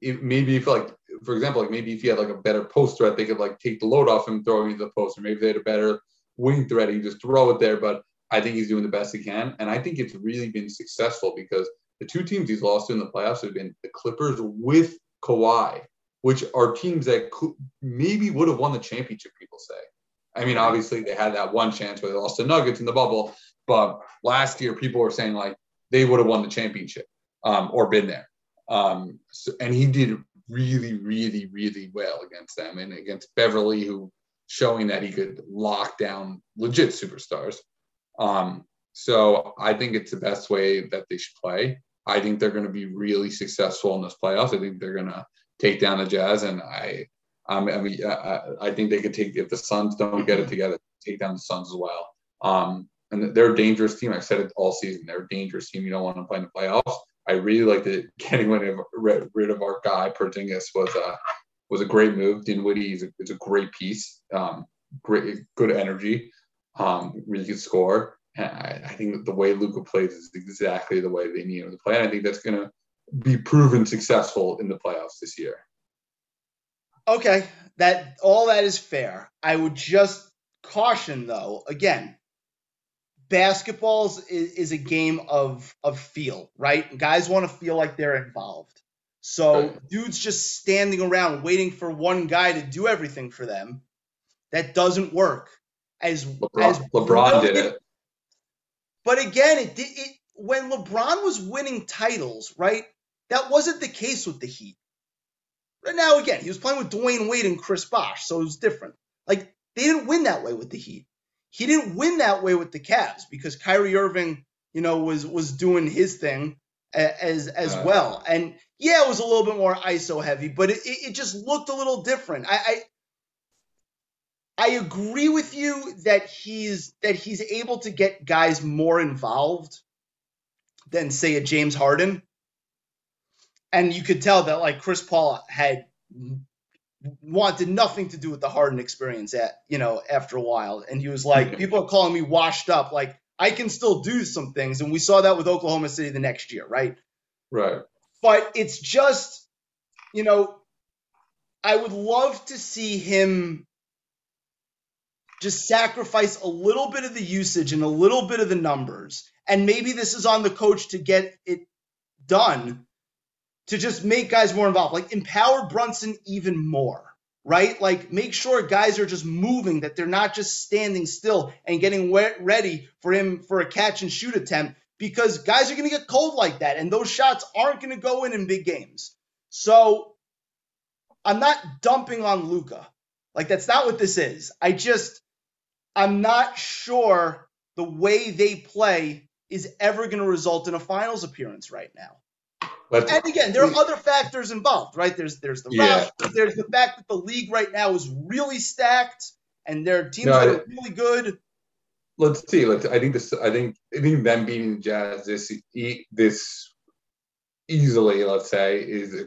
if maybe if like for example, like maybe if he had like a better post threat, they could like take the load off him throwing to the post, or maybe they had a better wing threat, he just throw it there. But I think he's doing the best he can, and I think it's really been successful because the two teams he's lost to in the playoffs have been the Clippers with Kawhi, which are teams that could, maybe would have won the championship. People say. I mean, obviously they had that one chance where they lost the Nuggets in the bubble, but last year people were saying like they would have won the championship um, or been there. Um, so, and he did really, really, really well against them and against Beverly, who showing that he could lock down legit superstars. Um, so I think it's the best way that they should play. I think they're going to be really successful in this playoffs. I think they're going to take down the Jazz, and I, I mean, I, I think they could take if the Suns don't get it together, take down the Suns as well. Um, and they're a dangerous team. I've said it all season. They're a dangerous team. You don't want to play in the playoffs. I really like the getting rid of, rid of our guy Porzingis was a was a great move. Dinwiddie is a, is a great piece. Um, great, good energy. Um, really good score. And I, I think the way Luka plays is exactly the way they need him to play. And I think that's going to be proven successful in the playoffs this year. Okay, that all that is fair. I would just caution though, again, basketball is, is a game of of feel, right? Guys want to feel like they're involved. So right. dudes just standing around waiting for one guy to do everything for them, that doesn't work. As LeBron, as LeBron did it. But again, it did it when LeBron was winning titles, right? That wasn't the case with the Heat. Right now, again, he was playing with Dwyane Wade and Chris Bosh, so it was different. Like they didn't win that way with the Heat. He didn't win that way with the Cavs because Kyrie Irving, you know, was was doing his thing as as uh, well. And yeah, it was a little bit more ISO heavy, but it, it just looked a little different. I, I I agree with you that he's that he's able to get guys more involved than say a James Harden. And you could tell that like Chris Paul had wanted nothing to do with the Harden experience at you know after a while, and he was like, people are calling me washed up. Like I can still do some things, and we saw that with Oklahoma City the next year, right? Right. But it's just, you know, I would love to see him just sacrifice a little bit of the usage and a little bit of the numbers. And maybe this is on the coach to get it done to just make guys more involved, like empower Brunson even more, right? Like make sure guys are just moving, that they're not just standing still and getting ready for him for a catch and shoot attempt because guys are going to get cold like that and those shots aren't going to go in in big games. So I'm not dumping on Luka. Like that's not what this is. I just I'm not sure the way they play is ever going to result in a finals appearance right now. But, and again, there are other factors involved, right? There's there's the yeah. there's the fact that the league right now is really stacked and there are teams no, that are really good. Let's see. Let's. I think this. I think. I think them beating the Jazz this this easily. Let's say is a,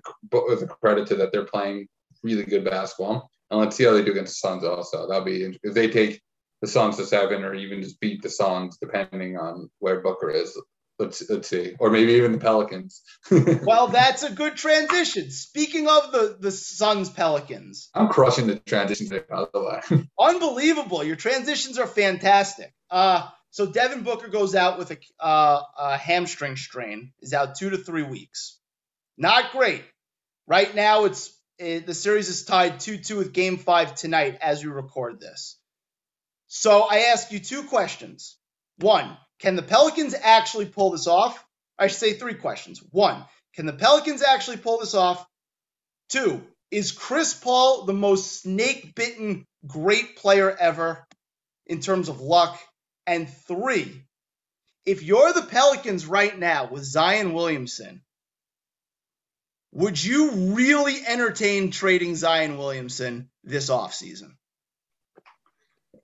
is a credit to that they're playing really good basketball. And let's see how they do against the Suns. Also, that'll be if they take the Suns to seven, or even just beat the Suns, depending on where Booker is. Let's let's see, or maybe even the Pelicans. well, that's a good transition. Speaking of the the Suns Pelicans, I'm crushing the transition today, by the way. Unbelievable! Your transitions are fantastic. Uh, so Devin Booker goes out with a, uh, a hamstring strain, is out two to three weeks. Not great. Right now, it's it, the series is tied two two with Game Five tonight as we record this. So I ask you two questions. One, can the Pelicans actually pull this off? I should say three questions. One, can the Pelicans actually pull this off? Two, is Chris Paul the most snake bitten great player ever in terms of luck? And three, if you're the Pelicans right now with Zion Williamson, would you really entertain trading Zion Williamson this offseason?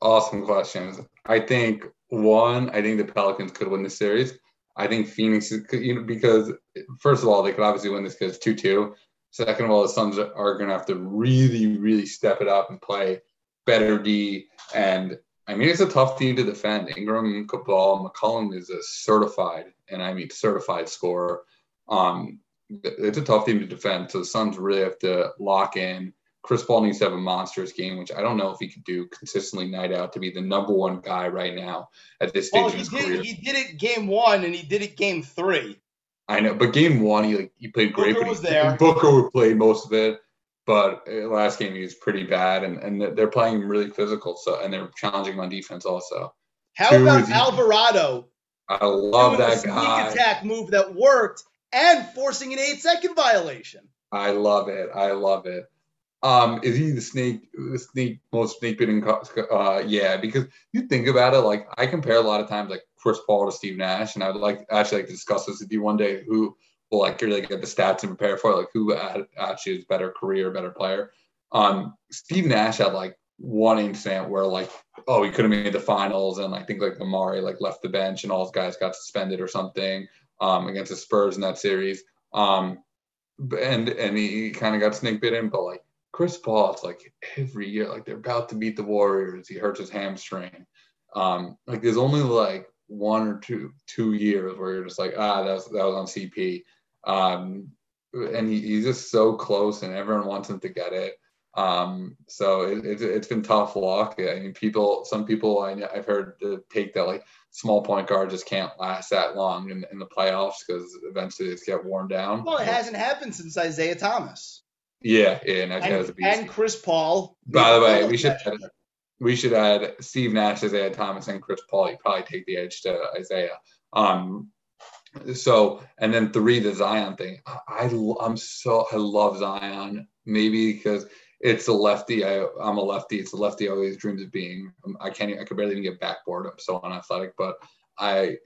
Awesome questions. I think one, I think the Pelicans could win the series. I think Phoenix could, you know, because first of all, they could obviously win this because two two. Second of all, the Suns are going to have to really, really step it up and play better D. And I mean, it's a tough team to defend. Ingram, Cabal, McCollum is a certified, and I mean certified scorer. Um, it's a tough team to defend. So the Suns really have to lock in Chris Paul needs to have a monstrous game, which I don't know if he could do consistently night out to be the number one guy right now at this stage well, of his did, career. He did it game one and he did it game three. I know, but game one he like he played great. Booker was there. Booker played most of it. but uh, last game he was pretty bad, and, and they're playing him really physical, so and they're challenging him on defense also. How Two about Alvarado I love that sneak guy. attack move that worked and forcing an eight second violation? I love it. I love it. Um, is he the snake? The snake most snake bitten? Uh, yeah, because you think about it, like I compare a lot of times like Chris Paul to Steve Nash, and I would like actually like to discuss this with you one day. Who will like really get the stats and prepare for it, like who actually is better career, better player. Um, Steve Nash had like one incident where like oh he could have made the finals, and I think like Amar'e like left the bench and all his guys got suspended or something um, against the Spurs in that series. Um, and and he kind of got snake bitten, but like Chris Paul, it's like every year, like they're about to beat the Warriors, he hurts his hamstring. Um, like there's only like one or two two years where you're just like, ah, that was that was on CP. Um, and he, he's just so close, and everyone wants him to get it. Um, so it, it's it's been tough luck. I mean, people, some people I, I've heard the take that like small point guard just can't last that long in, in the playoffs because eventually just get worn down. Well, it hasn't happened since Isaiah Thomas Yeah, yeah, and, and, a beast. and Chris Paul. By the way, we should add, we should add Steve Nash, Isaiah Thomas, and Chris Paul. You probably take the edge to Isaiah. Um, so and then three, the Zion thing. I, I am so I love Zion. Maybe because it's a lefty. I, I'm a lefty. It's a lefty. I always dreams of being. Um, I can't. I could barely even get backboard. I'm so unathletic, but I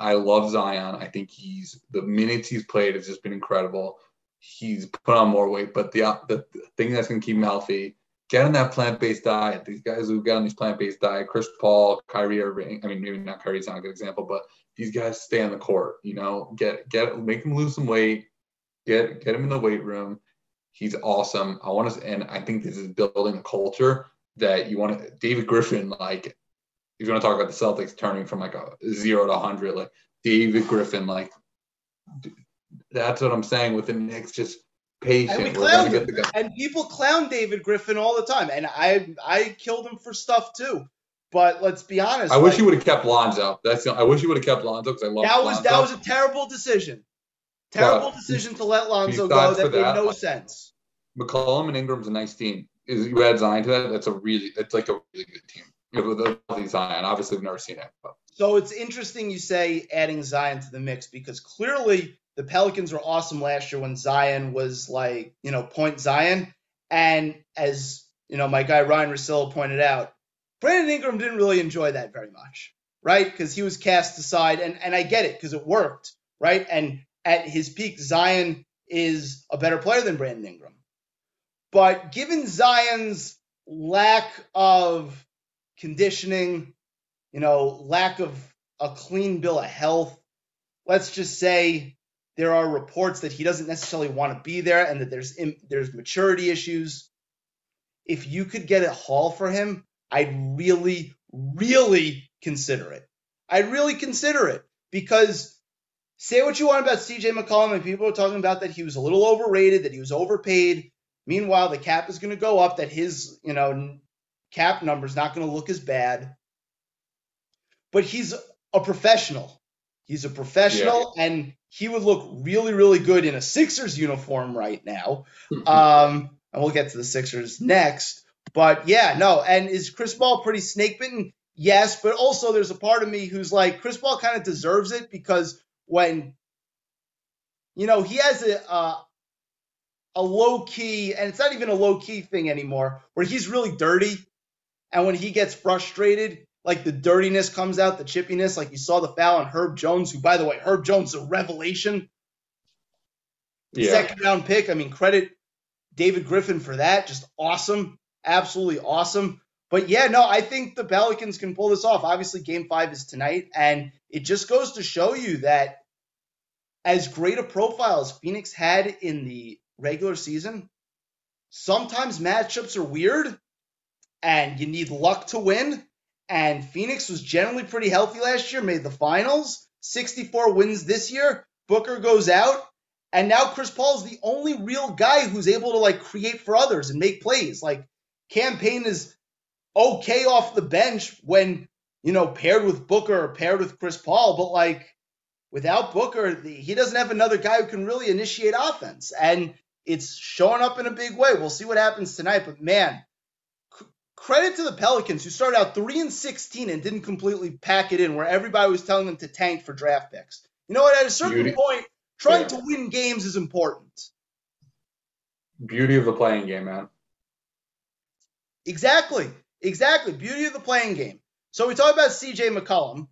I love Zion. I think he's the minutes he's played has just been incredible. He's put on more weight, but the the, the thing that's gonna keep him healthy get that plant-based diet. These guys who get on these plant-based diet, Chris Paul, Kyrie Irving. I mean, maybe not Kyrie's not a good example, but these guys stay on the court. You know, get get make him lose some weight. Get get him in the weight room. He's awesome. I want to, and I think this is building a culture that you want to. David Griffin, like, if you want to talk about the Celtics turning from like a zero to hundred, like David Griffin, like, that's what I'm saying with the Knicks. Just patient. And we clowned. And people clown David Griffin all the time, and I I killed him for stuff too. But let's be honest. I wish like, he would have kept Lonzo. That's the, I wish he would have kept Lonzo because I love That was Lonzo. that was a terrible decision. Terrible But decision to let Lonzo go. That made that, no like- sense. McCollum and Ingram's a nice team. Is you add Zion to that? That's a really it's like a really good team. With healthy Zion, obviously we've never seen it. But So it's interesting you say adding Zion to the mix because clearly the Pelicans were awesome last year when Zion was like, you know, point Zion. And as, you know, my guy Ryan Russillo pointed out, Brandon Ingram didn't really enjoy that very much, right? Because he was cast aside. And, and I get it because it worked, right? And at his peak, Zion is a better player than Brandon Ingram. But given Zion's lack of conditioning, you know, lack of a clean bill of health. Let's just say there are reports that he doesn't necessarily want to be there and that there's there's maturity issues. If you could get a haul for him, I'd really, really consider it. I'd really consider it because say what you want about CJ McCollum, and people are talking about that he was a little overrated, that he was overpaid. Meanwhile, the cap is going to go up, that his, you know, cap number is not going to look as bad. But he's a professional. He's a professional, and he would look really, really good in a Sixers uniform right now. Um, and we'll get to the Sixers next. But yeah, no. And is Chris Paul pretty snake bitten? Yes, but also there's a part of me who's like Chris Paul kind of deserves it because when you know he has a uh, a low key, and it's not even a low key thing anymore, where he's really dirty, and when he gets frustrated, like the dirtiness comes out, the chippiness, like you saw the foul on Herb Jones, who by the way, Herb Jones is a revelation yeah, second round pick. I mean, credit David Griffin for that. Just awesome. Absolutely awesome. But yeah, no, I think the Pelicans can pull this off. Obviously, game five is tonight. And it just goes to show you that as great a profile as Phoenix had in the regular season, sometimes matchups are weird and you need luck to win. And Phoenix was generally pretty healthy last year, made the finals, 64 wins this year. Booker goes out. And now Chris Paul is the only real guy who's able to like create for others and make plays. Like Cam Payne is okay off the bench when you know paired with Booker or paired with Chris Paul, but like without Booker, the, he doesn't have another guy who can really initiate offense. And It's showing up in a big way. We'll see what happens tonight. But man, credit to the Pelicans who started out three and sixteen and didn't completely pack it in, where everybody was telling them to tank for draft picks. You know what? At a certain Beauty. point, trying Yeah. to win games is important. Beauty of the playing game, man. Exactly. Exactly. Beauty of the playing game. So we talk about CJ McCollum,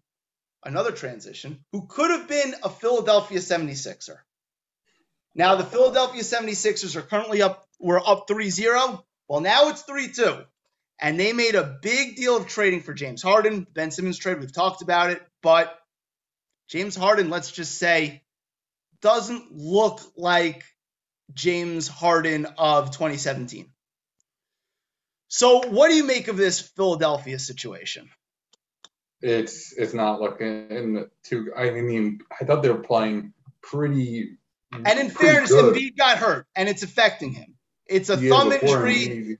another transition, who could have been a Philadelphia 76er. Now the Philadelphia 76ers are currently up, we're up 3-0. Well, now it's 3-2. And they made a big deal of trading for James Harden. Ben Simmons trade, we've talked about it, but James Harden, let's just say, doesn't look like James Harden of 2017. So, what do you make of this Philadelphia situation? It's it's not looking too. I mean, I thought they were playing pretty. And in pretty fairness, good. Embiid got hurt, and it's affecting him. It's a Yeah, thumb injury.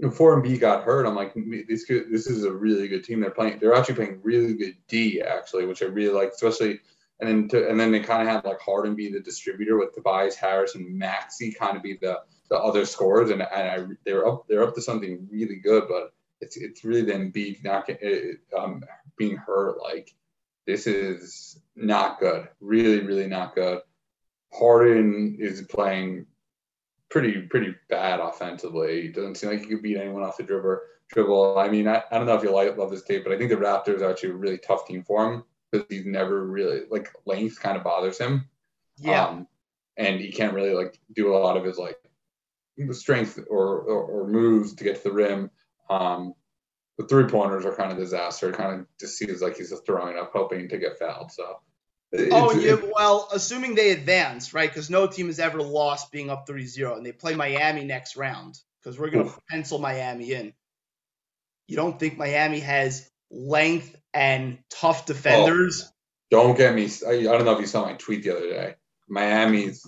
Before Embiid got hurt, I'm like, this could, this is a really good team. They're playing. They're actually playing really good D, actually, which I really like, especially. And then to, and then they kind of had like Harden be the distributor with Tobias Harris and Maxey kind of be the the other scorers, and and I they're up they're up to something really good, but it's it's really them Embiid not um being hurt. Like this is not good. Really, really not good. Harden is playing pretty pretty bad offensively. He doesn't seem like he could beat anyone off the dribble. Dribble. I mean, I, I don't know if you like love this tape, but I think the Raptors are actually a really tough team for him because he's never really like length kind of bothers him. Yeah. Um, and he can't really like do a lot of his like strength or, or, or moves to get to the rim. Um, the three pointers are kind of disaster. It kind of just seems like he's just throwing up, hoping to get fouled. So. Oh, yeah. Well, assuming they advance, right? Because no team has ever lost being up 3 0, and they play Miami next round because we're going to pencil Miami in. You don't think Miami has length and tough defenders? Don't get me. I, I don't know if you saw my tweet the other day. Miami's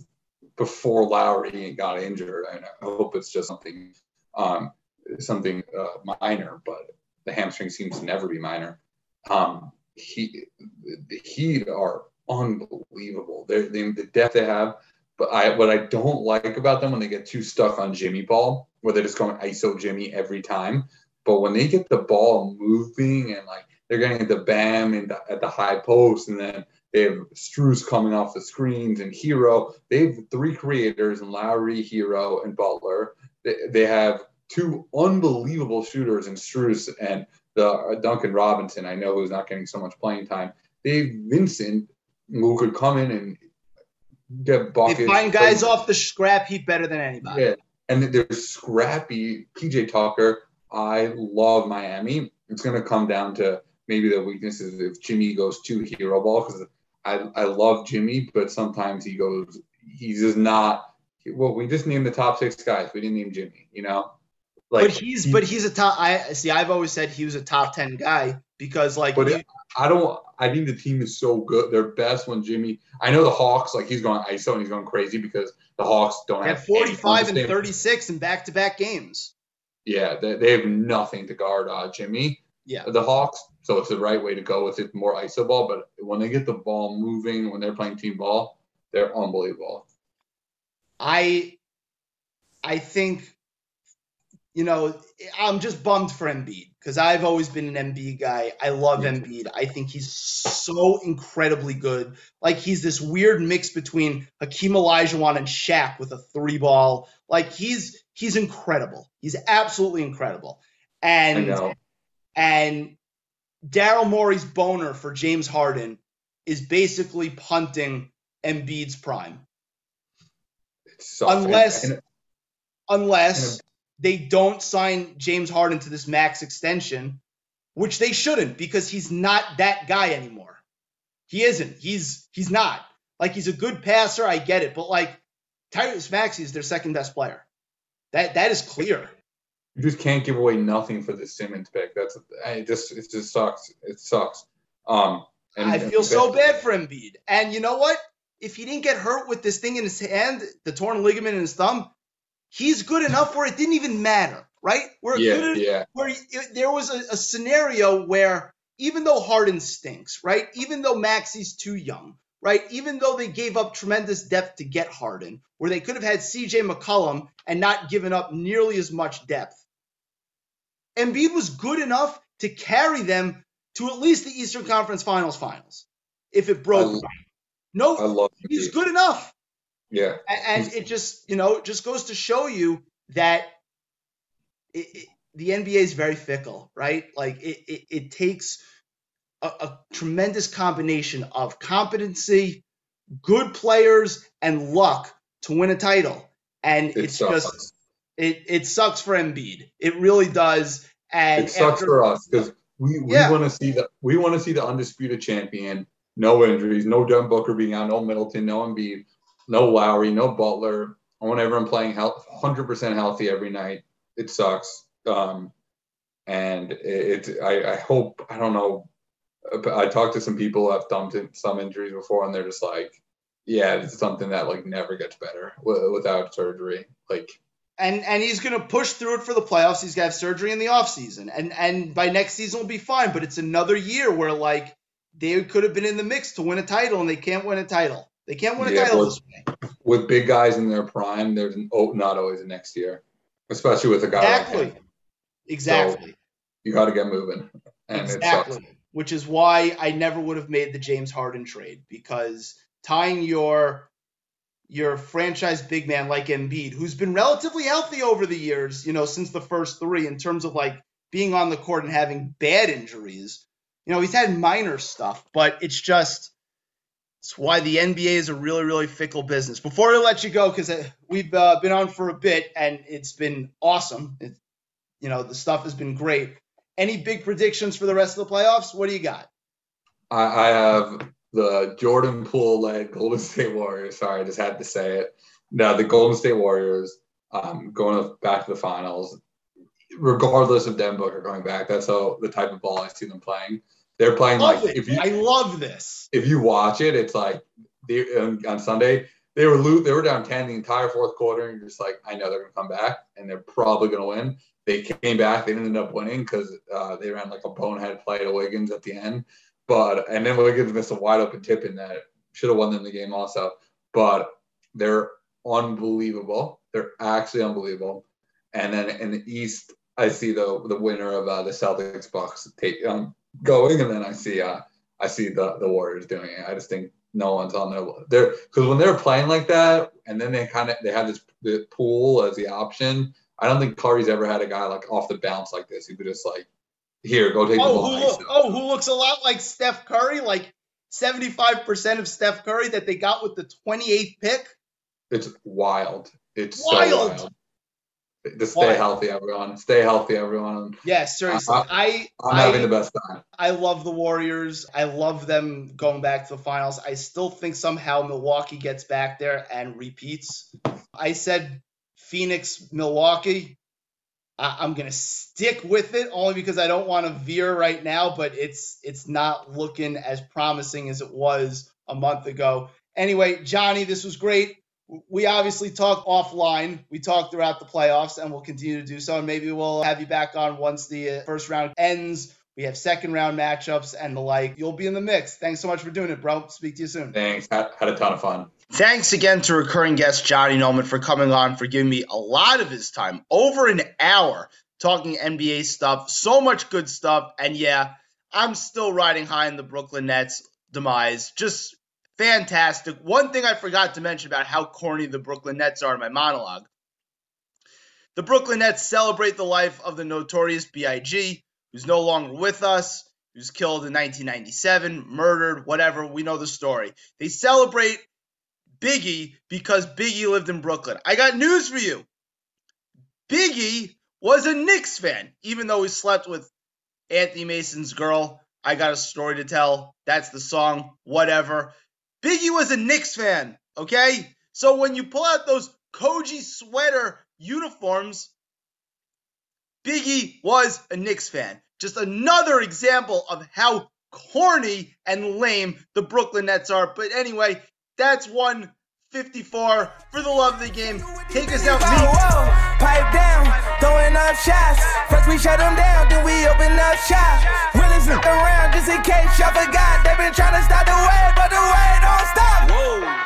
before Lowry got injured. I, I hope it's just something, um, something uh, minor, but the hamstring seems to never be minor. Um, he, the Heat are unbelievable. They're, they, the depth they have. But I, what I don't like about them when they get too stuck on Jimmy ball, where they're just going ISO Jimmy every time. But when they get the ball moving and like they're getting the Bam and the, at the high post, and then they have Strus coming off the screens and Herro. They have three creators and Lowry, Herro, and Butler. They, they have two unbelievable shooters in Strus and the uh, Duncan Robinson. I know who's not getting so much playing time. They Vincent who could come in and get buckets. They find guys off the scrap heap better than anybody. Yeah, and there's scrappy PJ Tucker. I love Miami. It's going to come down to maybe the weaknesses if Jimmy goes too hero ball because I, I love Jimmy, but sometimes he goes, he's just not. Well, we just named the top six guys. We didn't name Jimmy, you know? Like, but he's but he's a top. I see. I've always said he was a top ten guy because like But you- I don't. I think the team is so good. They're best when Jimmy. I know the Hawks. Like he's going ISO and he's going crazy because the Hawks don't They have had 45 and 36 in back to back games. Yeah, they, they have nothing to guard uh, Jimmy. Yeah. The Hawks. So it's the right way to go with it more ISO ball. But when they get the ball moving, when they're playing team ball, they're unbelievable. I I think you know, I'm just bummed for Embiid because I've always been an Embiid guy. I love. Embiid. I think he's so incredibly good. Like he's this weird mix between Hakeem Olajuwon and Shaq with a three ball. Like he's he's incredible. He's absolutely incredible. And and Daryl Morey's boner for James Harden is basically punting Embiid's prime. Unless- unless they don't sign James Harden to this max extension, which they shouldn't because he's not that guy anymore. He isn't. He's he's not. Like he's a good passer, I get it, but like Tyrese Maxey is their second best player. That that is clear. you just can't give away nothing for the Simmons pick. That's it. Just it just sucks. It sucks. Um, and, I feel so bad for Embiid. And you know what? If he didn't get hurt with this thing in his hand, the torn ligament in his thumb, he's good enough where it didn't even matter, right? Where Yeah, yeah. where it, there was a, a scenario where even though Harden stinks, right? Even though Maxey's too young, right? Even though they gave up tremendous depth to get Harden, where they could have had CJ McCollum and not given up nearly as much depth. Embiid was good enough to carry them to at least the Eastern Conference Finals finals if it broke. I, no, I he's good enough. Yeah. And, it just, you know, just goes to show you that it, it, the NBA is very fickle, right? Like it, it, it takes a, a, tremendous combination of competency, good players, and luck to win a title. And it it's sucks. just it it sucks for Embiid. It really does. And it sucks after, for us because we, we yeah. want to see the we want to see the undisputed champion. No injuries, no Devin Booker being out, no Middleton, no Embiid, no Lowry, no Butler. I want everyone playing health, 100% healthy every night. It sucks. Um, and it, it I, I hope I don't know. I talked to some people who have thumped some injuries before, and they're just like, "Yeah, it's something that like never gets better without surgery." Like and and he's going to push through it for the playoffs. He's going to have surgery in the offseason. And and by next season will be fine, but it's another year where like they could have been in the mix to win a title and they can't win a title. They can't win a yeah, title with. With big guys in their prime, there's an, oh, not always the next year, especially with a guy exactly. like. Exactly. So you got to get moving. And exactly. Which is why I never would have made the James Harden trade because tying your your franchise big man like Embiid, who's been relatively healthy over the years, you know, since the first three in terms of like being on the court and having bad injuries. You know, he's had minor stuff, but it's just it's why the NBA is a really, really fickle business. Before I let you go, because uh, we've uh, been on for a bit and it's been awesome. It, you know, the stuff has been great. Any big predictions for the rest of the playoffs? What do you got? I, I have the Jordan Poole led Golden State Warriors. Sorry, I just had to say it. Now the Golden State Warriors um, going back to the finals, regardless of Denver going back. That's how the type of ball I see them playing. They're playing like it. if you. I love this. If you watch it, it's like they, um, on Sunday they were lo- they were down ten the entire fourth quarter, and you're just like, I know they're gonna come back, and they're probably gonna win. They came back. They ended up winning because uh, they ran like a bonehead play to Wiggins at the end. But and then Wiggins missed a wide open tip in that should have won them the game also. But they're unbelievable. They're actually unbelievable. And then in the East, I see the the winner of uh, the Celtics Bucks take um, going, and then I see uh, I see the the Warriors doing it. I just think no one's on their there because when they're playing like that, and then they kind of they have this the Poole as the option. I don't think Curry's ever had a guy like off the bounce like this. He could just like here, go take oh, the ball. Who look, oh, who looks a lot like Steph Curry, like 75% of Steph Curry that they got with the 28th pick? It's wild. It's wild. So wild. Just stay healthy, everyone. Stay healthy, everyone. Yeah, seriously. I, I, am having the best time. I love the Warriors. I love them going back to the finals. I still think somehow Milwaukee gets back there and repeats. I said Phoenix, Milwaukee. I, am gonna stick with it only because I don't want to veer right now, but it's it's not looking as promising as it was a month ago. Anyway, Johnny, this was great. We obviously talk offline. We talk throughout the playoffs, and we'll continue to do so. And maybe we'll have you back on once the uh, first round ends. We have second round matchups and the like. You'll be in the mix. Thanks so much for doing it, bro. Speak to you soon. Thanks. Had, had a ton of fun. Thanks again to recurring guest Johnny Nolan for coming on, for giving me a lot of his time, over an hour, talking NBA stuff. So much good stuff. And yeah, I'm still riding high in the Brooklyn Nets demise. Just fantastic. One thing I forgot to mention about how corny the Brooklyn Nets are in my monologue. The Brooklyn Nets celebrate the life of the notorious B.I.G., who's no longer with us, who's killed in 1997, murdered, whatever. We know the story. They celebrate Biggie because Biggie lived in Brooklyn. I got news for you. Biggie was a Knicks fan, even though he slept with Anthony Mason's girl. I got a story to tell. That's the song, whatever. Biggie was a Knicks fan, okay? So when you pull out those Coogi sweater uniforms, Biggie was a Knicks fan. Just another example of how corny and lame the Brooklyn Nets are. But anyway, that's 154 for the love of the game. Take us out. Throwing up shots. First we shut them down, then we open up shop. Really around just in case y'all forgot. They been trying to stop the way, but the way don't stop.